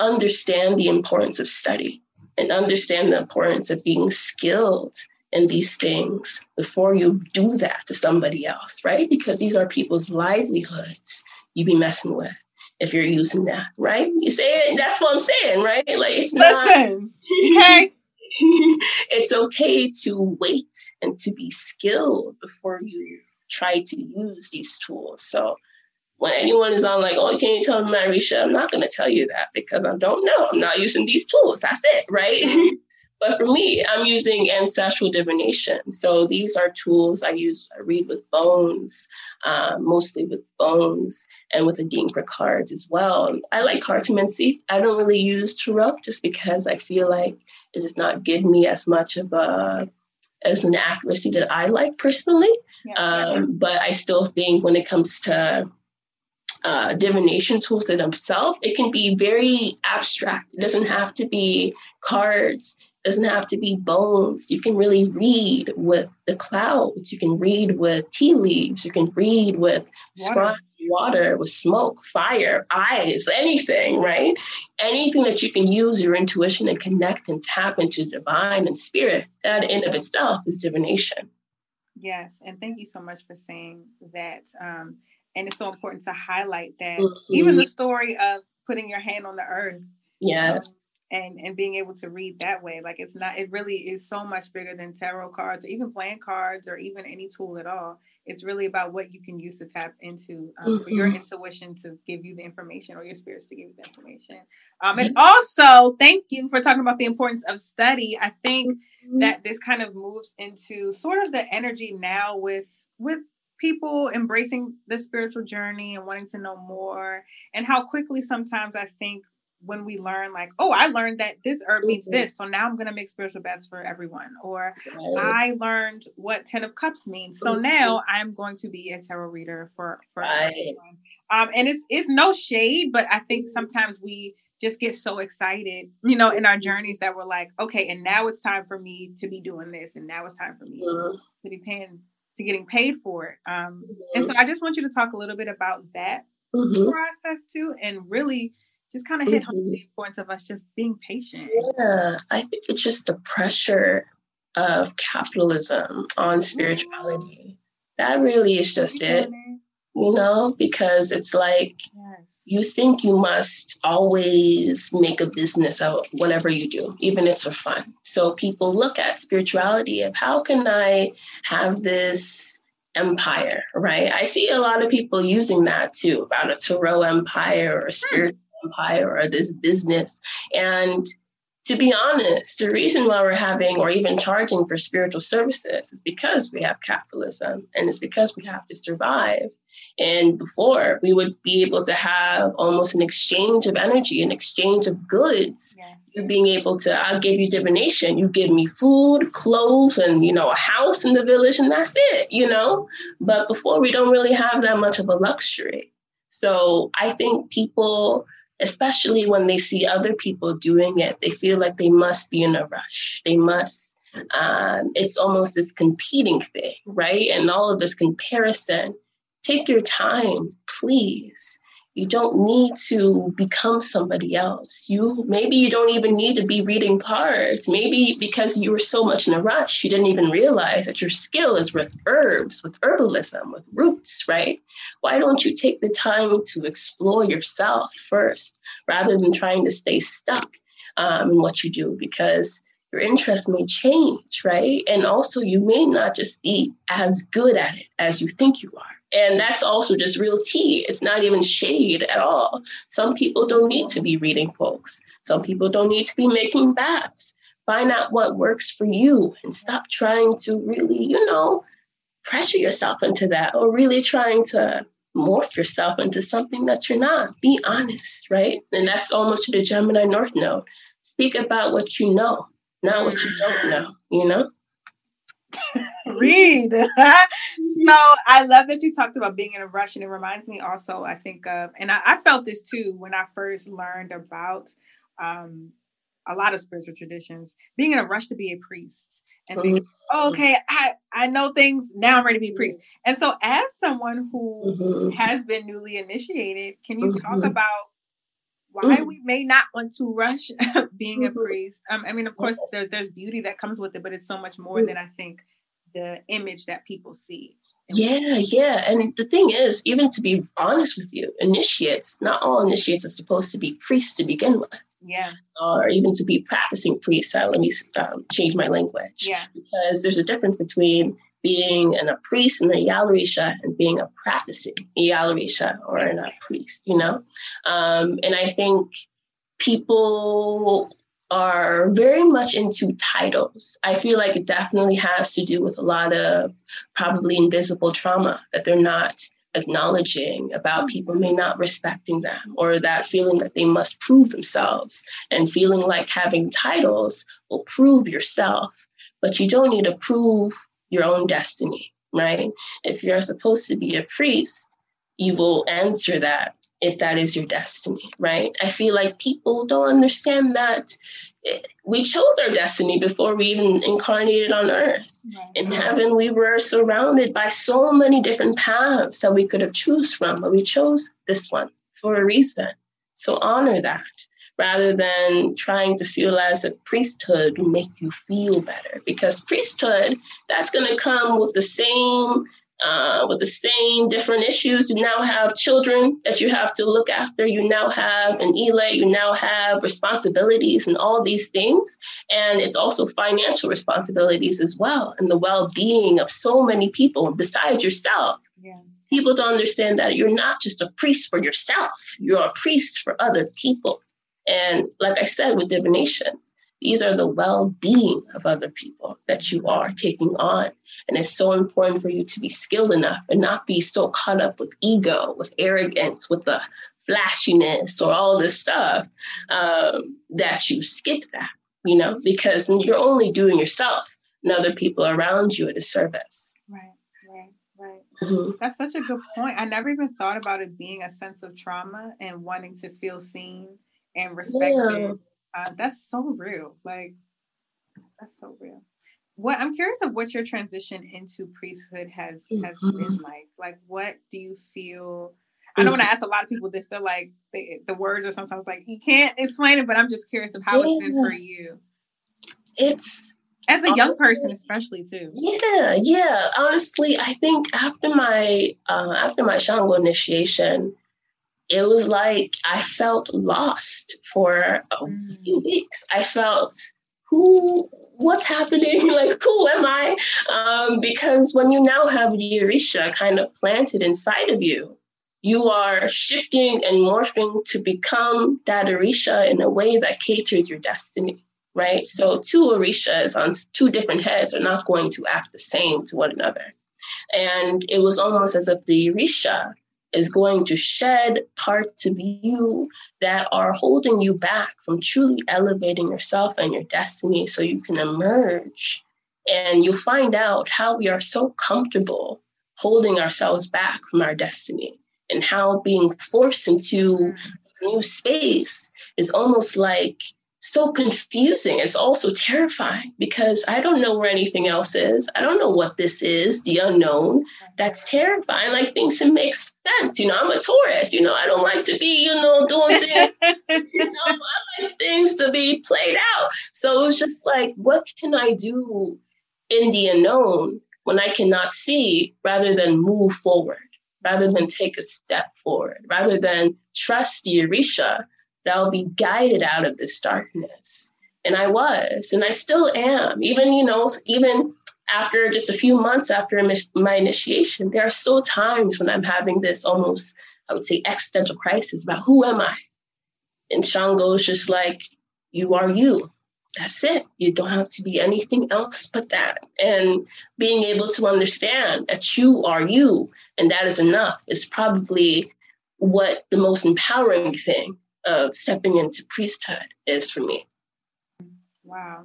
Speaker 3: understand the importance of study and understand the importance of being skilled in these things before you do that to somebody else, right? Because these are people's livelihoods you be messing with if you're using that, right? You say it, that's what I'm saying, right? Like it's Listen, not okay. it's okay to wait and to be skilled before you try to use these tools. So when anyone is on like, oh, can you tell me, my Orisha? I'm not going to tell you that because I don't know. I'm not using these tools. That's it, right? But for me, I'm using ancestral divination. So these are tools I use. I read with bones, um, mostly with bones, and with Adinkra cards as well. I like cartomancy. I don't really use tarot just because I feel like it does not give me as much of a as an accuracy that I like personally. Yeah, um, yeah. But I still think when it comes to uh, divination tools in themselves, it can be very abstract. It doesn't have to be cards. Doesn't have to be bones. You can really read with the clouds. You can read with tea leaves. You can read with water, water with smoke, fire, eyes, anything, right? Anything that you can use your intuition and connect and tap into divine and spirit. That in of itself is divination.
Speaker 1: Yes, and thank you so much for saying that. Um, and it's so important to highlight that mm-hmm. even the story of putting your hand on the earth
Speaker 3: yes um,
Speaker 1: and and being able to read that way like it's not it really is so much bigger than tarot cards or even playing cards or even any tool at all it's really about what you can use to tap into um, mm-hmm. for your intuition to give you the information or your spirits to give you the information um, and also thank you for talking about the importance of study i think mm-hmm. that this kind of moves into sort of the energy now with with people embracing the spiritual journey and wanting to know more and how quickly sometimes i think when we learn like oh i learned that this herb means mm-hmm. this so now i'm going to make spiritual bets for everyone or right. i learned what 10 of cups means so mm-hmm. now i'm going to be a tarot reader for for right. everyone um and it's it's no shade but i think mm-hmm. sometimes we just get so excited, you know, in our journeys that we're like, okay, and now it's time for me to be doing this, and now it's time for me mm-hmm. to be paying to getting paid for it. Um, mm-hmm. And so I just want you to talk a little bit about that mm-hmm. process too, and really just kind of hit home mm-hmm. the importance of us just being patient.
Speaker 3: Yeah, I think it's just the pressure of capitalism on spirituality. That really is just it you know, because it's like yes. you think you must always make a business out whatever you do, even if it's for fun. So people look at spirituality of how can I have this empire, right? I see a lot of people using that too about a tarot empire or a spiritual empire or this business. And to be honest, the reason why we're having or even charging for spiritual services is because we have capitalism and it's because we have to survive. And before, we would be able to have almost an exchange of energy, an exchange of goods. Yes. You being able to, I'll give you divination. You give me food, clothes, and you know, a house in the village, and that's it, you know. But before, we don't really have that much of a luxury. So I think people, especially when they see other people doing it, they feel like they must be in a rush. They must. Um, it's almost this competing thing, right? And all of this comparison Take your time, please. You don't need to become somebody else. You maybe you don't even need to be reading cards. Maybe because you were so much in a rush, you didn't even realize that your skill is with herbs, with herbalism, with roots, right? Why don't you take the time to explore yourself first rather than trying to stay stuck um, in what you do? Because your interest may change, right? And also, you may not just be as good at it as you think you are. And that's also just real tea. It's not even shade at all. Some people don't need to be reading books. Some people don't need to be making baths. Find out what works for you and stop trying to really, you know, pressure yourself into that or really trying to morph yourself into something that you're not. Be honest, right? And that's almost to the Gemini North Node. Speak about what you know, not what you don't know, you know?
Speaker 1: read. so I love that you talked about being in a rush, and it reminds me also, I think of, and I, I felt this too when I first learned about um, a lot of spiritual traditions, being in a rush to be a priest. And being, oh, okay, I, I know things now. I'm ready to be a priest. And so, as someone who mm-hmm. has been newly initiated, can you mm-hmm. talk about why mm-hmm. we may not want to rush being a mm-hmm. priest. Um, I mean, of course, there, there's beauty that comes with it, but it's so much more than I think the image that people see.
Speaker 3: Yeah, yeah. And the thing is, even to be honest with you, initiates, not all initiates are supposed to be priests to begin with.
Speaker 1: Yeah.
Speaker 3: Or even to be practicing priests. Uh, let me um, change my language.
Speaker 1: Yeah.
Speaker 3: Because there's a difference between being an, a priest and a Iyalorisha and being a practicing Iyalorisha or yes. a priest, you know? Um, and I think people are very much into titles. I feel like it definitely has to do with a lot of probably invisible trauma that they're not acknowledging about people may not respecting them or that feeling that they must prove themselves and feeling like having titles will prove yourself but you don't need to prove your own destiny right if you're supposed to be a priest you will answer that if that is your destiny, right? I feel like people don't understand that we chose our destiny before we even incarnated on earth. In heaven, we were surrounded by so many different paths that we could have choose from, but we chose this one for a reason. So honor that rather than trying to feel as if priesthood will make you feel better. Because priesthood, that's going to come with the same uh, with the same different issues. You now have children that you have to look after. You now have an Ile. You now have responsibilities and all these things. And it's also financial responsibilities as well, and the well being of so many people besides yourself. Yeah. People don't understand that you're not just a priest for yourself, you're a priest for other people. And like I said with divinations, these are the well being of other people that you are taking on. And it's so important for you to be skilled enough and not be so caught up with ego, with arrogance, with the flashiness or all this stuff um, that you skip that, you know, because you're only doing yourself and other people around you a disservice.
Speaker 1: Right, right, right. Mm-hmm. That's such a good point. I never even thought about it being a sense of trauma and wanting to feel seen and respected. Yeah uh, that's so real. Like, that's so real. What I'm curious of what your transition into priesthood has has mm-hmm. been like. Like, what do you feel? I when I mm-hmm. ask a lot of people this, they're like they, the words are sometimes like you can't explain it, but I'm just curious of how yeah. it's been for you.
Speaker 3: It's
Speaker 1: as a honestly, young person, especially too.
Speaker 3: Yeah, yeah. Honestly, I think after my uh, after my Shango initiation, it was like I felt lost for a mm. few weeks. I felt who what's happening like who am i um, because when you now have the kind of planted inside of you you are shifting and morphing to become that orisha in a way that caters your destiny right so two orishas on two different heads are not going to act the same to one another and it was almost as if the orisha is going to shed parts of you that are holding you back from truly elevating yourself and your destiny so you can emerge. And you'll find out how we are so comfortable holding ourselves back from our destiny and how being forced into new space is almost like so confusing. It's also terrifying because I don't know where anything else is. I don't know what this is, the unknown. That's terrifying. Like things that make sense. You know, I'm a Taurus. You know, I don't like to be, you know, doing things. you know, I like things to be played out. So it was just like, what can I do in the unknown when I cannot see rather than move forward, rather than take a step forward, rather than trust the Orisha that I'll be guided out of this darkness. And I was, and I still am. Even, you know, even after just a few months after my initiation, there are still times when I'm having this almost, I would say, existential crisis about who am I? And Shango is just like, you are you. That's it. You don't have to be anything else but that. And being able to understand that you are you and that is enough is probably what the most empowering thing of stepping into priesthood is for me.
Speaker 1: Wow.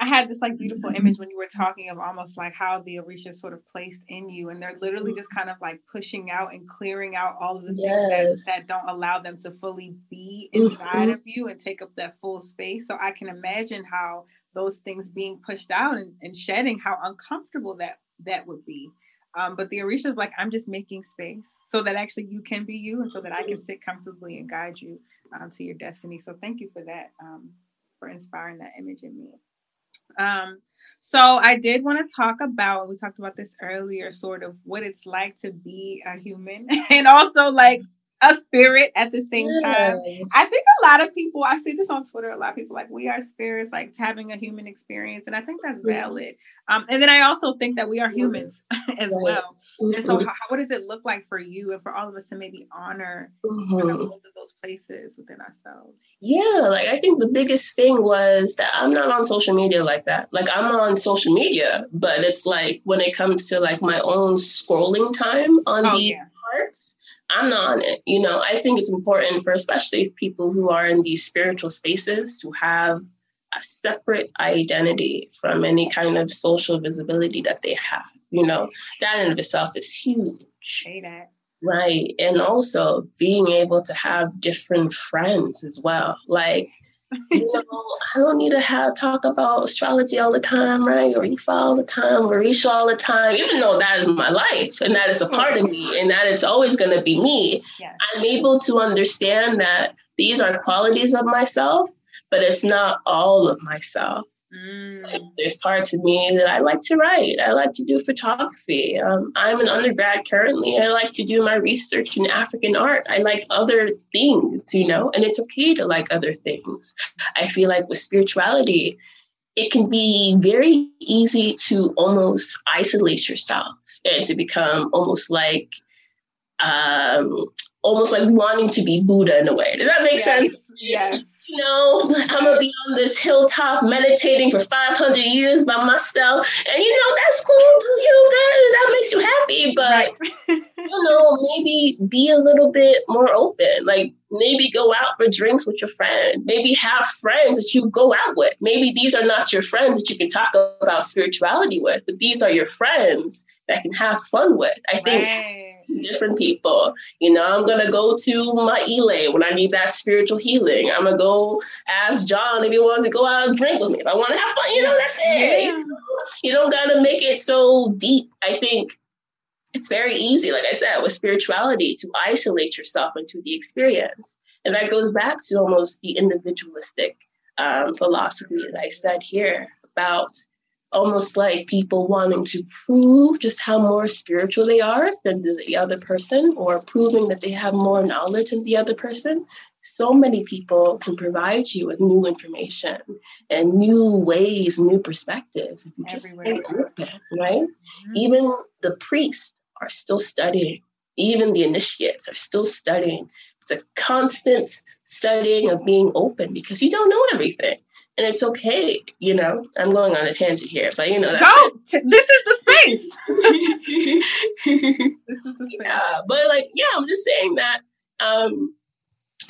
Speaker 1: I had this like beautiful image when you were talking of almost like how the Orisha sort of placed in you, and they're literally just kind of like pushing out and clearing out all of the yes. things that, that don't allow them to fully be inside mm-hmm. of you and take up that full space. So I can imagine how those things being pushed out and, and shedding, how uncomfortable that that would be. Um, but the Orisha is like, I'm just making space so that actually you can be you and so that I can sit comfortably and guide you um, to your destiny. So thank you for that, um, for inspiring that image in me. Um, so I did want to talk about, we talked about this earlier, sort of what it's like to be a human and also like a spirit at the same yes. time. I think a lot of people, I see this on Twitter, a lot of people like, we are spirits, like having a human experience. And I think that's valid. Um, and then I also think that we are humans as right. well. Mm-hmm. And so, how, what does it look like for you and for all of us to maybe honor mm-hmm. both of those places within ourselves?
Speaker 3: Yeah, like I think the biggest thing was that I'm not on social media like that. Like I'm on social media, but it's like when it comes to like my own scrolling time on oh, the yeah. parts, I'm not on it. You know, I think it's important for especially people who are in these spiritual spaces to have a separate identity from any kind of social visibility that they have. You know, that in of itself is huge.
Speaker 1: Say that.
Speaker 3: Right. And also being able to have different friends as well. Like, you know, I don't need to have talk about astrology all the time, right? Or Ifa all the time, or Orisha all the time, even though that is my life and that is a part of me and that it's always going to be me. Yes. I'm able to understand that these are qualities of myself, but it's not all of myself. Mm. There's parts of me that I like to write. I like to do photography. Um, I'm an undergrad currently. I like to do my research in African art. I like other things, you know, and it's okay to like other things. I feel like with spirituality, it can be very easy to almost isolate yourself and to become almost like um, almost like wanting to be Buddha in a way. Does that make yes, sense?
Speaker 1: Yes.
Speaker 3: You know, I'm gonna be on this hilltop meditating for 500 years by myself, and you know that's cool. You know that that makes you happy, but right. you know maybe be a little bit more open. Like maybe go out for drinks with your friends. Maybe have friends that you go out with. Maybe these are not your friends that you can talk about spirituality with, but these are your friends that can have fun with. I think. Right different people. You know, I'm gonna go to my Ile when I need that spiritual healing. I'm gonna go ask John if he wants to go out and drink with me. If I want to have fun, you know, that's it. Yeah. You don't gotta make it so deep. I think it's very easy, like I said, with spirituality to isolate yourself into the experience. And that goes back to almost the individualistic um, philosophy that I said here about almost like people wanting to prove just how more spiritual they are than the other person or proving that they have more knowledge than the other person. So many people can provide you with new information and new ways new perspectives if you just stay open right? Mm-hmm. even the priests are still studying. Even the initiates are still studying. It's a constant studying of being open because you don't know everything and it's okay. You know, I'm going on a tangent here, but you know,
Speaker 1: go. this is the space.
Speaker 3: this is the space. Yeah, but like, yeah, I'm just saying that. Um,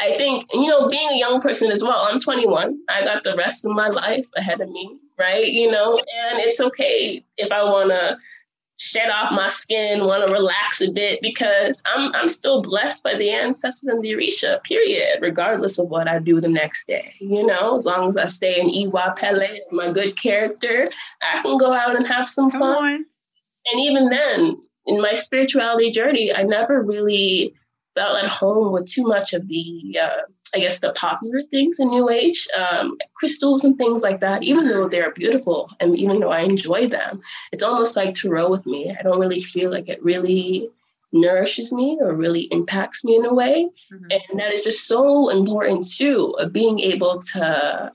Speaker 3: I think you know, being a young person as well. I'm 21. I got the rest of my life ahead of me, right? You know, and it's okay if I want to shed off my skin, want to relax a bit because I'm I'm still blessed by the ancestors and the Orisha, period, regardless of what I do the next day. You know, as long as I stay in Iwa Pele, my good character, I can go out and have some Come fun. On. And even then, in my spirituality journey, I never really felt at home with too much of the uh, I guess the popular things in New Age, um, crystals and things like that, even though they're beautiful and even though I enjoy them, it's almost like tarot with me. I don't really feel like it really nourishes me or really impacts me in a way. Mm-hmm. And that is just so important too, of being able to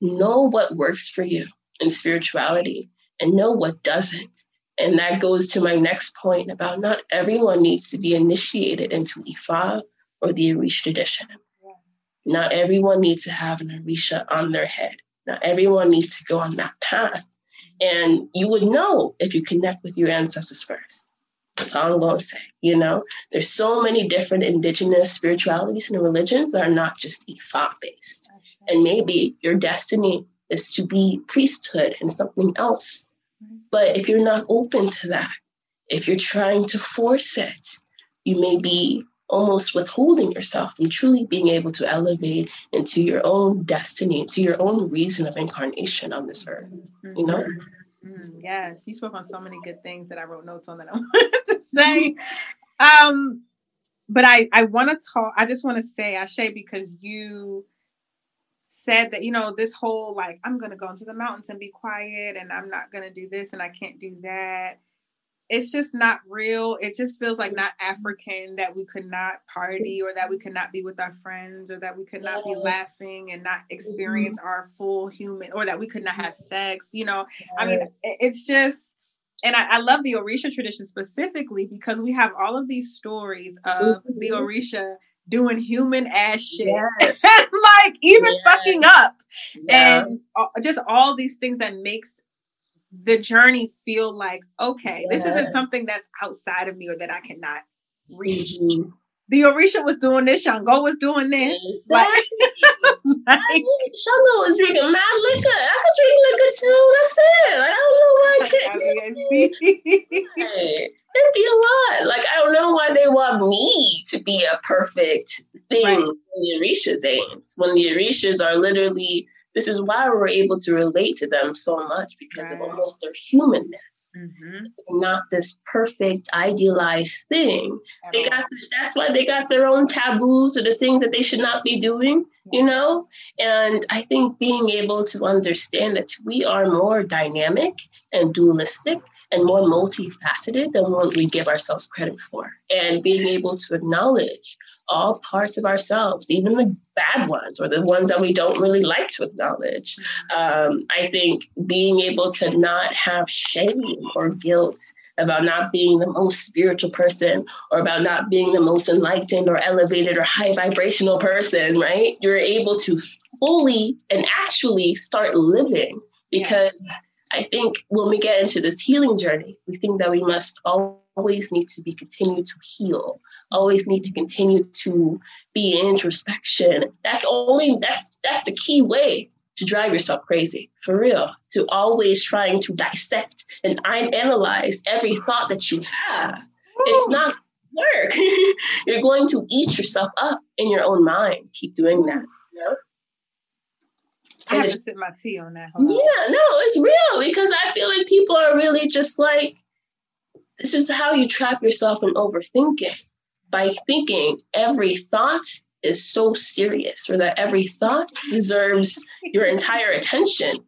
Speaker 3: know what works for you in spirituality and know what doesn't. And that goes to my next point about not everyone needs to be initiated into Ifa or the Orisha tradition. Not everyone needs to have an Orisha on their head. Not everyone needs to go on that path. And you would know if you connect with your ancestors first. That's all I'm going to say. You know, there's so many different indigenous spiritualities and religions that are not just Ifa based. And maybe your destiny is to be priesthood and something else. But if you're not open to that, if you're trying to force it, you may be almost withholding yourself from truly being able to elevate into your own destiny, to your own reason of incarnation on this earth. You know?
Speaker 1: Mm-hmm. Yes, you spoke on so many good things that I wrote notes on that I wanted to say. Um, but I I want to talk. I just want to say, Ashe, because you said that you know this whole like I'm gonna go into the mountains and be quiet, and I'm not gonna do this, and I can't do that it's just not real. It just feels like not African that we could not party or that we could not be with our friends or that we could not be laughing and not experience mm-hmm. our full human or that we could not have sex. You know, I mean, it's just and I, I, love the Orisha tradition specifically because we have all of these stories of mm-hmm. the Orisha doing human ass shit, yes. like even yes. fucking up, yeah. and just all these things that makes the journey feel like okay, yeah. this isn't something that's outside of me or that I cannot reach. Mm-hmm the Orisha was doing this, Shango was doing this. Exactly.
Speaker 3: Like, Shango was drinking mad liquor. I could drink liquor too. That's it. Like, I don't know why I can't. It'd be a lot. Like I don't know why they want me to be a perfect thing right. when the Orishas aims. When the Orishas are literally this is why we're able to relate to them so much because right. of almost their humanness. Mm-hmm. Not this perfect, idealized thing. At they got that's why they got their own taboos or the things that they should not be doing, you know? And I think being able to understand that we are more dynamic and dualistic and more multifaceted than what we give ourselves credit for. And being able to acknowledge all parts of ourselves, even the bad ones or the ones that we don't really like to acknowledge. Um, I think being able to not have shame or guilt about not being the most spiritual person or about not being the most enlightened or elevated or high vibrational person, right? You're able to fully and actually start living because yes. I think when we get into this healing journey, we think that we must always need to be continued to heal always need to continue to be introspection. That's only that's that's the key way to drive yourself crazy for real. To always trying to dissect and analyze every thought that you have. It's not work. You're going to eat yourself up in your own mind. Keep doing that. You know?
Speaker 1: I have to sip my tea on that.
Speaker 3: Hold yeah, on. no, it's real because I feel like people are really just like, this is how you trap yourself in overthinking by thinking every thought is so serious or that every thought deserves your entire attention.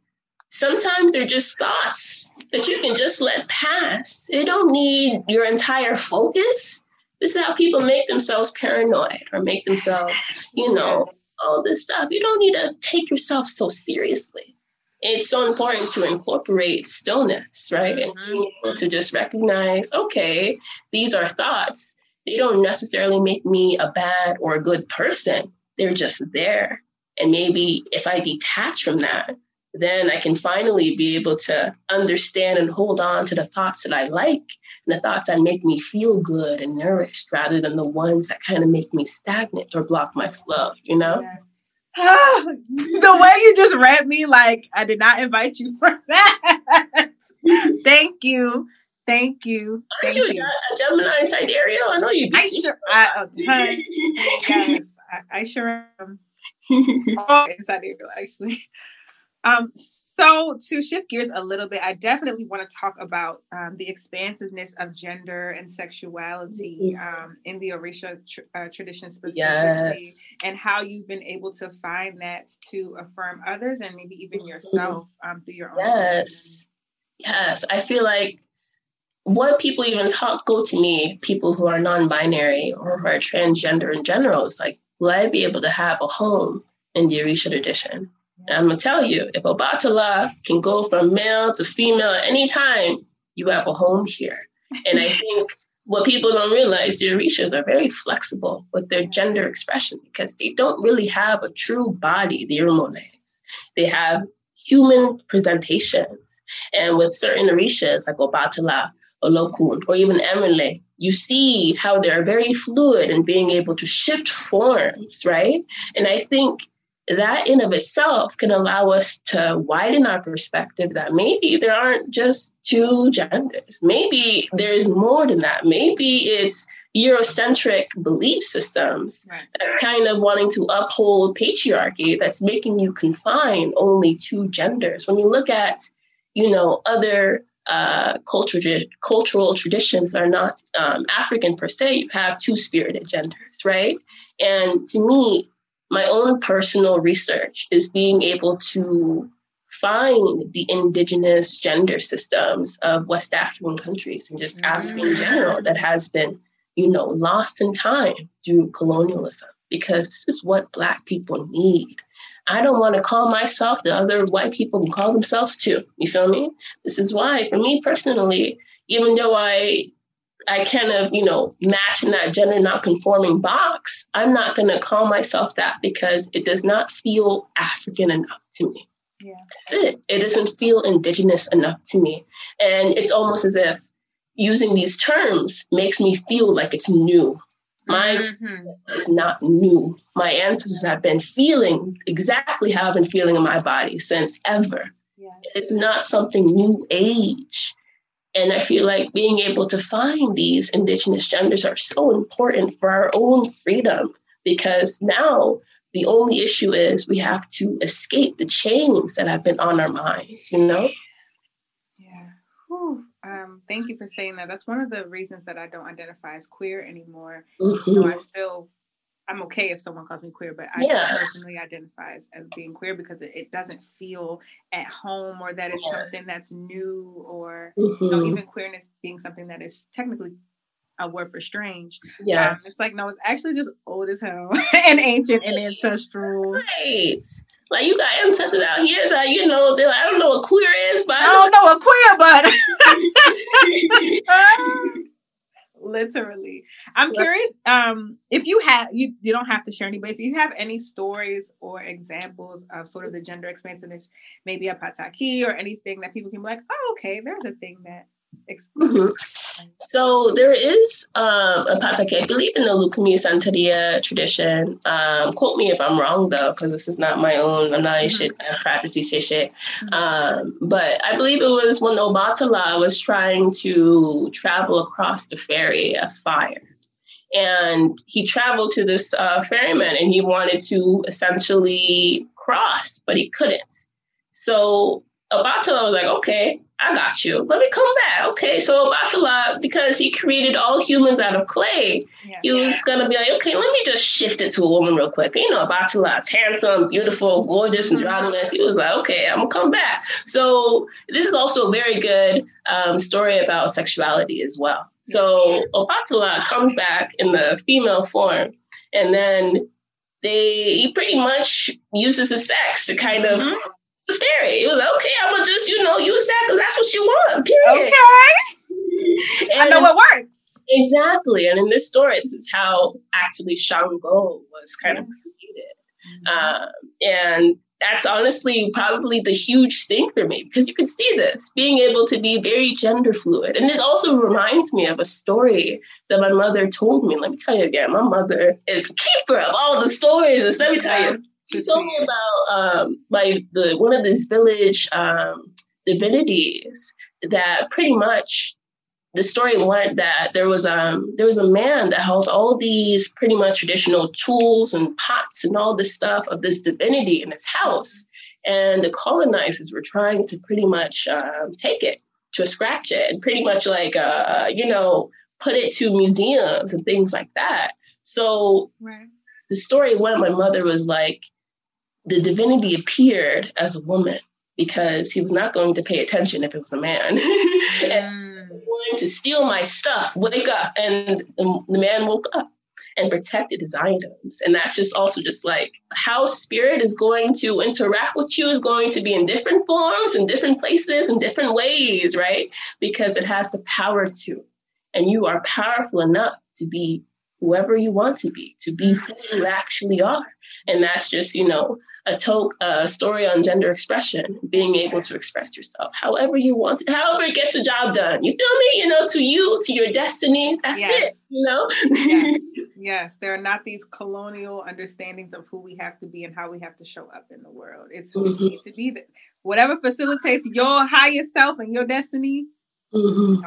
Speaker 3: Sometimes they're just thoughts that you can just let pass. They don't need your entire focus. This is how people make themselves paranoid or make themselves, you know, all this stuff. You don't need to take yourself so seriously. It's so important to incorporate stillness, right? Mm-hmm. And to just recognize, okay, these are thoughts they don't necessarily make me a bad or a good person. They're just there. And maybe if I detach from that, then I can finally be able to understand and hold on to the thoughts that I like and the thoughts that make me feel good and nourished rather than the ones that kind of make me stagnant or block my flow, you know? Yeah.
Speaker 1: the way you just read me, like I did not invite you for that. Thank you. Thank you.
Speaker 3: Aren't Thank you, a Gemini sidereal? I know you.
Speaker 1: I sure. I, uh, yes, I, I sure am. oh, sidereal, actually. Um, so to shift gears a little bit, I definitely want to talk about um, the expansiveness of gender and sexuality mm-hmm. um, in the Orisha tr- uh, tradition specifically, yes. and how you've been able to find that to affirm others and maybe even mm-hmm. yourself um, through your own.
Speaker 3: Yes, yes. I feel like what people even talk go to me, people who are non-binary or who are transgender in general, is like, will I be able to have a home in the Orisha tradition? And I'm gonna tell you, if Obatala can go from male to female at any time, you have a home here. And I think what people don't realize, the Orishas are very flexible with their gender expression because they don't really have a true body, the Irunmoles. They have human presentations. And with certain Orishas, like Obatala, Olokun, or even Emile, you see how they're very fluid and being able to shift forms, right? And I think that in of itself can allow us to widen our perspective that maybe there aren't just two genders. Maybe there's more than that. Maybe it's Eurocentric belief systems right. that's kind of wanting to uphold patriarchy that's making you confine only two genders. When you look at, you know, other uh, culture, cultural traditions that are not um, African per se. You have two spirited genders, right? And to me, my own personal research is being able to find the indigenous gender systems of West African countries and just mm. Africa in general that has been, you know, lost in time through colonialism because this is what Black people need. I don't want to call myself the other white people can call themselves too. You feel me? This is why, for me personally, even though I I kind of, you know, match in that gender not conforming box, I'm not going to call myself that because it does not feel African enough to me. Yeah. That's it. It doesn't feel indigenous enough to me. And it's almost as if using these terms makes me feel like it's new. My mm-hmm. is not new. My ancestors have been feeling exactly how I've been feeling in my body since ever. Yeah. It's not something new age. And I feel like being able to find these indigenous genders are so important for our own freedom because now the only issue is we have to escape the chains that have been on our minds, you know?
Speaker 1: Yeah. Whew. Um, thank you for saying that. That's one of the reasons that I don't identify as queer anymore. Mm-hmm. So I still I'm okay if someone calls me queer, but I yeah. personally identify as, as, being queer because it, it, doesn't feel at home or that it's yes. something that's new or mm-hmm. you know, mm-hmm. even queerness being something that is technically a word for strange. Yeah, um, it's like no, it's actually just old as hell and ancient and ancestral.
Speaker 3: Right. Like you got ancestors out here that you know they're like, I don't know what queer is, but I
Speaker 1: don't know what queer, but literally. I'm curious um if you have you you don't have to share any but if you have any stories or examples of sort of the gender expansiveness maybe a pataki or anything that people can be like oh okay there's a thing that
Speaker 3: Mm-hmm. So there is um, a pataki, I believe in the Lukumi Santeria tradition. Um, quote me if I'm wrong though, because this is not my own. I'm not mm-hmm. shit. I practice this shit. shit. Mm-hmm. Um, but I believe it was when Obatala was trying to travel across the ferry of fire. And he traveled to this uh, ferryman and he wanted to essentially cross, but he couldn't. So Obatala was like, okay, I got you. Let me come back. Okay, so Obatala, because he created all humans out of clay, yeah. he was gonna be like, okay, let me just shift it to a woman real quick. You know, Obatala's handsome, beautiful, gorgeous, and androgynous. He was like, okay, I'm gonna come back. So this is also a very good um, story about sexuality as well. So Obatala comes back in the female form, and then they he pretty much uses his sex to kind of mm-hmm fairy. It was okay, I'm gonna just, you know, use that because that's what you want. Period.
Speaker 1: Okay. And I know what works.
Speaker 3: Exactly. And in this story, this is how actually Shango was kind of created. Um, and that's honestly probably the huge thing for me because you can see this being able to be very gender fluid. And it also reminds me of a story that my mother told me. Let me tell you again, my mother is keeper of all the stories. And let me tell you, she told me about um, like the one of these village um, divinities that pretty much the story went that there was um there was a man that held all these pretty much traditional tools and pots and all this stuff of this divinity in his house, and the colonizers were trying to pretty much um, take it to scratch it and pretty much like uh you know put it to museums and things like that. So right. the story went. My mother was like, the divinity appeared as a woman because he was not going to pay attention if it was a man. mm. going to steal my stuff, wake up. And the man woke up and protected his items. And that's just also just like how spirit is going to interact with you is going to be in different forms, in different places, in different ways, right? Because it has the power to. And you are powerful enough to be whoever you want to be, to be who you actually are. And that's just, you know, a, to- a story on gender expression, being able to express yourself however you want, however it gets the job done. You feel me? You know, to you, to your destiny. That's yes. it. You know.
Speaker 1: yes, yes. There are not these colonial understandings of who we have to be and how we have to show up in the world. It's who mm-hmm. we need to be. That whatever facilitates your higher self and your destiny.
Speaker 3: Mm-hmm.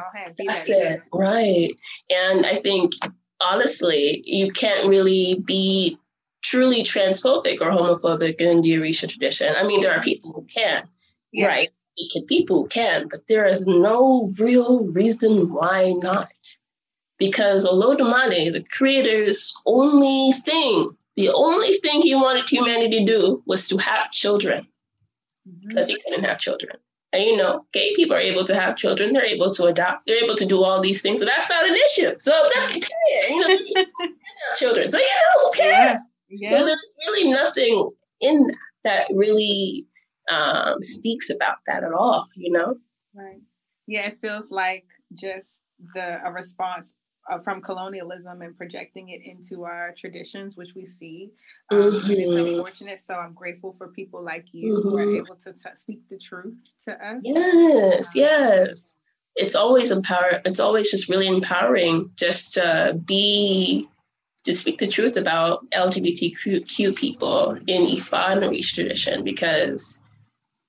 Speaker 3: That's it. Right. And I think honestly, you can't really be truly transphobic or homophobic in the Orisha tradition. I mean, there are people who can, yes. right? People who can, but there is no real reason why not. Because Olodumare, the creator's only thing, the only thing he wanted humanity to do was to have children. Because mm-hmm. he couldn't have children. And you know, gay people are able to have children, they're able to adopt, they're able to do all these things. So that's not an issue. So that's clear. You know, children. So you know, who cares? Yeah. Yeah. So there's really nothing in that. that really um, speaks about that at all, you know?
Speaker 1: Right. Yeah, it feels like just the a response uh, from colonialism and projecting it into our traditions, which we see. Um, mm-hmm. And it's mm-hmm. unfortunate. So I'm grateful for people like you mm-hmm. who are mm-hmm. able to t- speak the truth to us.
Speaker 3: Yes, um, yes. It's always empower. It's always just really empowering just to be to speak the truth about LGBTQ people in Ifa and the tradition because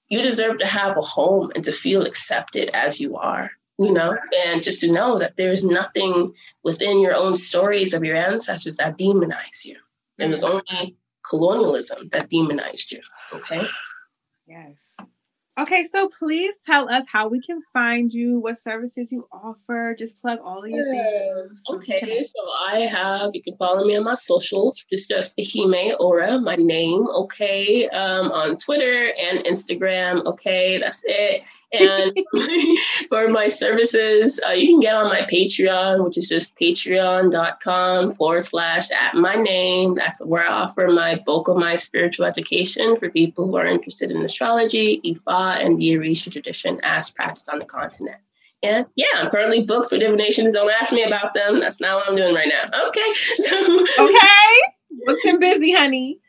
Speaker 3: you deserve to have a home and to feel accepted as you are you know, and just to know that there's nothing within your own stories of your ancestors that demonize you. And there's mm-hmm. only colonialism that demonized you. Okay.
Speaker 1: Yes. Okay, so please tell us how we can find you, what services you offer. Just plug all of your things.
Speaker 3: Okay, so I have, you can follow me on my socials. It's just Ehime Ora, my name, okay, um, on Twitter and Instagram. Okay, that's it. And for my services, uh, you can get on my Patreon, which is just patreon.com forward slash at my name. That's where I offer my bulk of my spiritual education for people who are interested in astrology, Ifa, and the Orisha tradition as practiced on the continent. And yeah, I'm currently booked for divinations. Don't ask me about them. That's not what I'm doing right now. Okay. So
Speaker 1: Okay. Booked and busy, honey.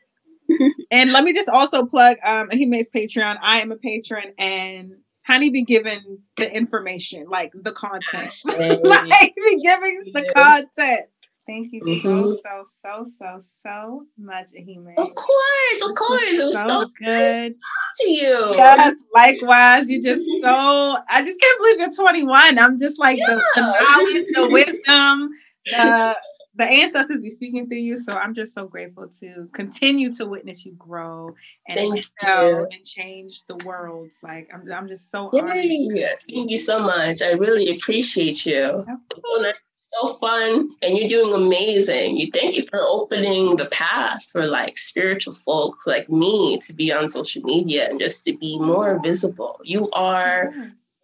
Speaker 1: and let me just also plug um Ehime's Patreon. I am a patron and Honey be giving the information, like the content. like be giving the content. Thank you mm-hmm. so, so, so, so, so much, Ehime.
Speaker 3: Of course, of course. It was so, so good to you.
Speaker 1: Yes, likewise. You just so I just can't believe you're 21. I'm just like yeah. the, the knowledge, the wisdom, the the ancestors be speaking through you. So I'm just so grateful to continue to witness you grow and Thank excel and change the world. Like I'm, I'm just so
Speaker 3: Yay. honored. Thank you so much. I really appreciate you. So fun, and you're doing amazing. You thank you for opening the path for like spiritual folks like me to be on social media and just to be more visible. You are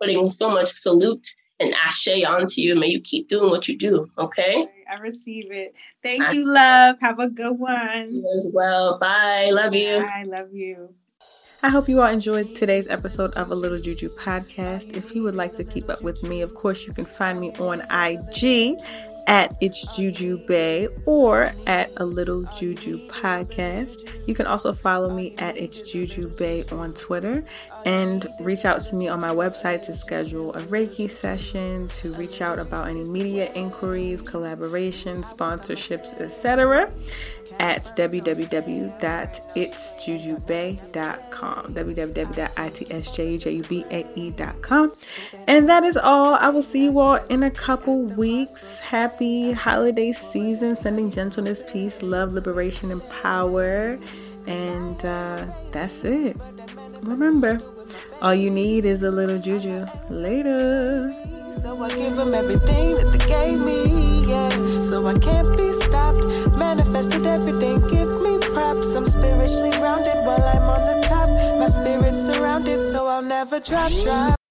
Speaker 3: putting so much salute and ashe onto you. May you keep doing what you do. Okay.
Speaker 1: I receive it. Thank I you, love. Have a good one.
Speaker 3: You as well. Bye. Love you.
Speaker 1: I love you. I hope you all enjoyed today's episode of A Little Juju podcast. If you would like to keep up with me, of course, you can find me on IG at It's Juju Bae or at A Little Juju Podcast. You can also follow me at It's Juju Bae on Twitter and reach out to me on my website to schedule a Reiki session, to reach out about any media inquiries, collaborations, sponsorships, etc at www.itsjujubay.com www.itsjujubae.com and that is all. I will see you all in a couple weeks. Happy holiday season sending gentleness peace love liberation and power. And uh, that's it. Remember all you need is a little juju later so I give them everything that they gave me, yeah. So I can't be stopped. Manifested everything gives me props. I'm spiritually while I'm on the top. My spirit's surrounded, so I'll never drop, drop.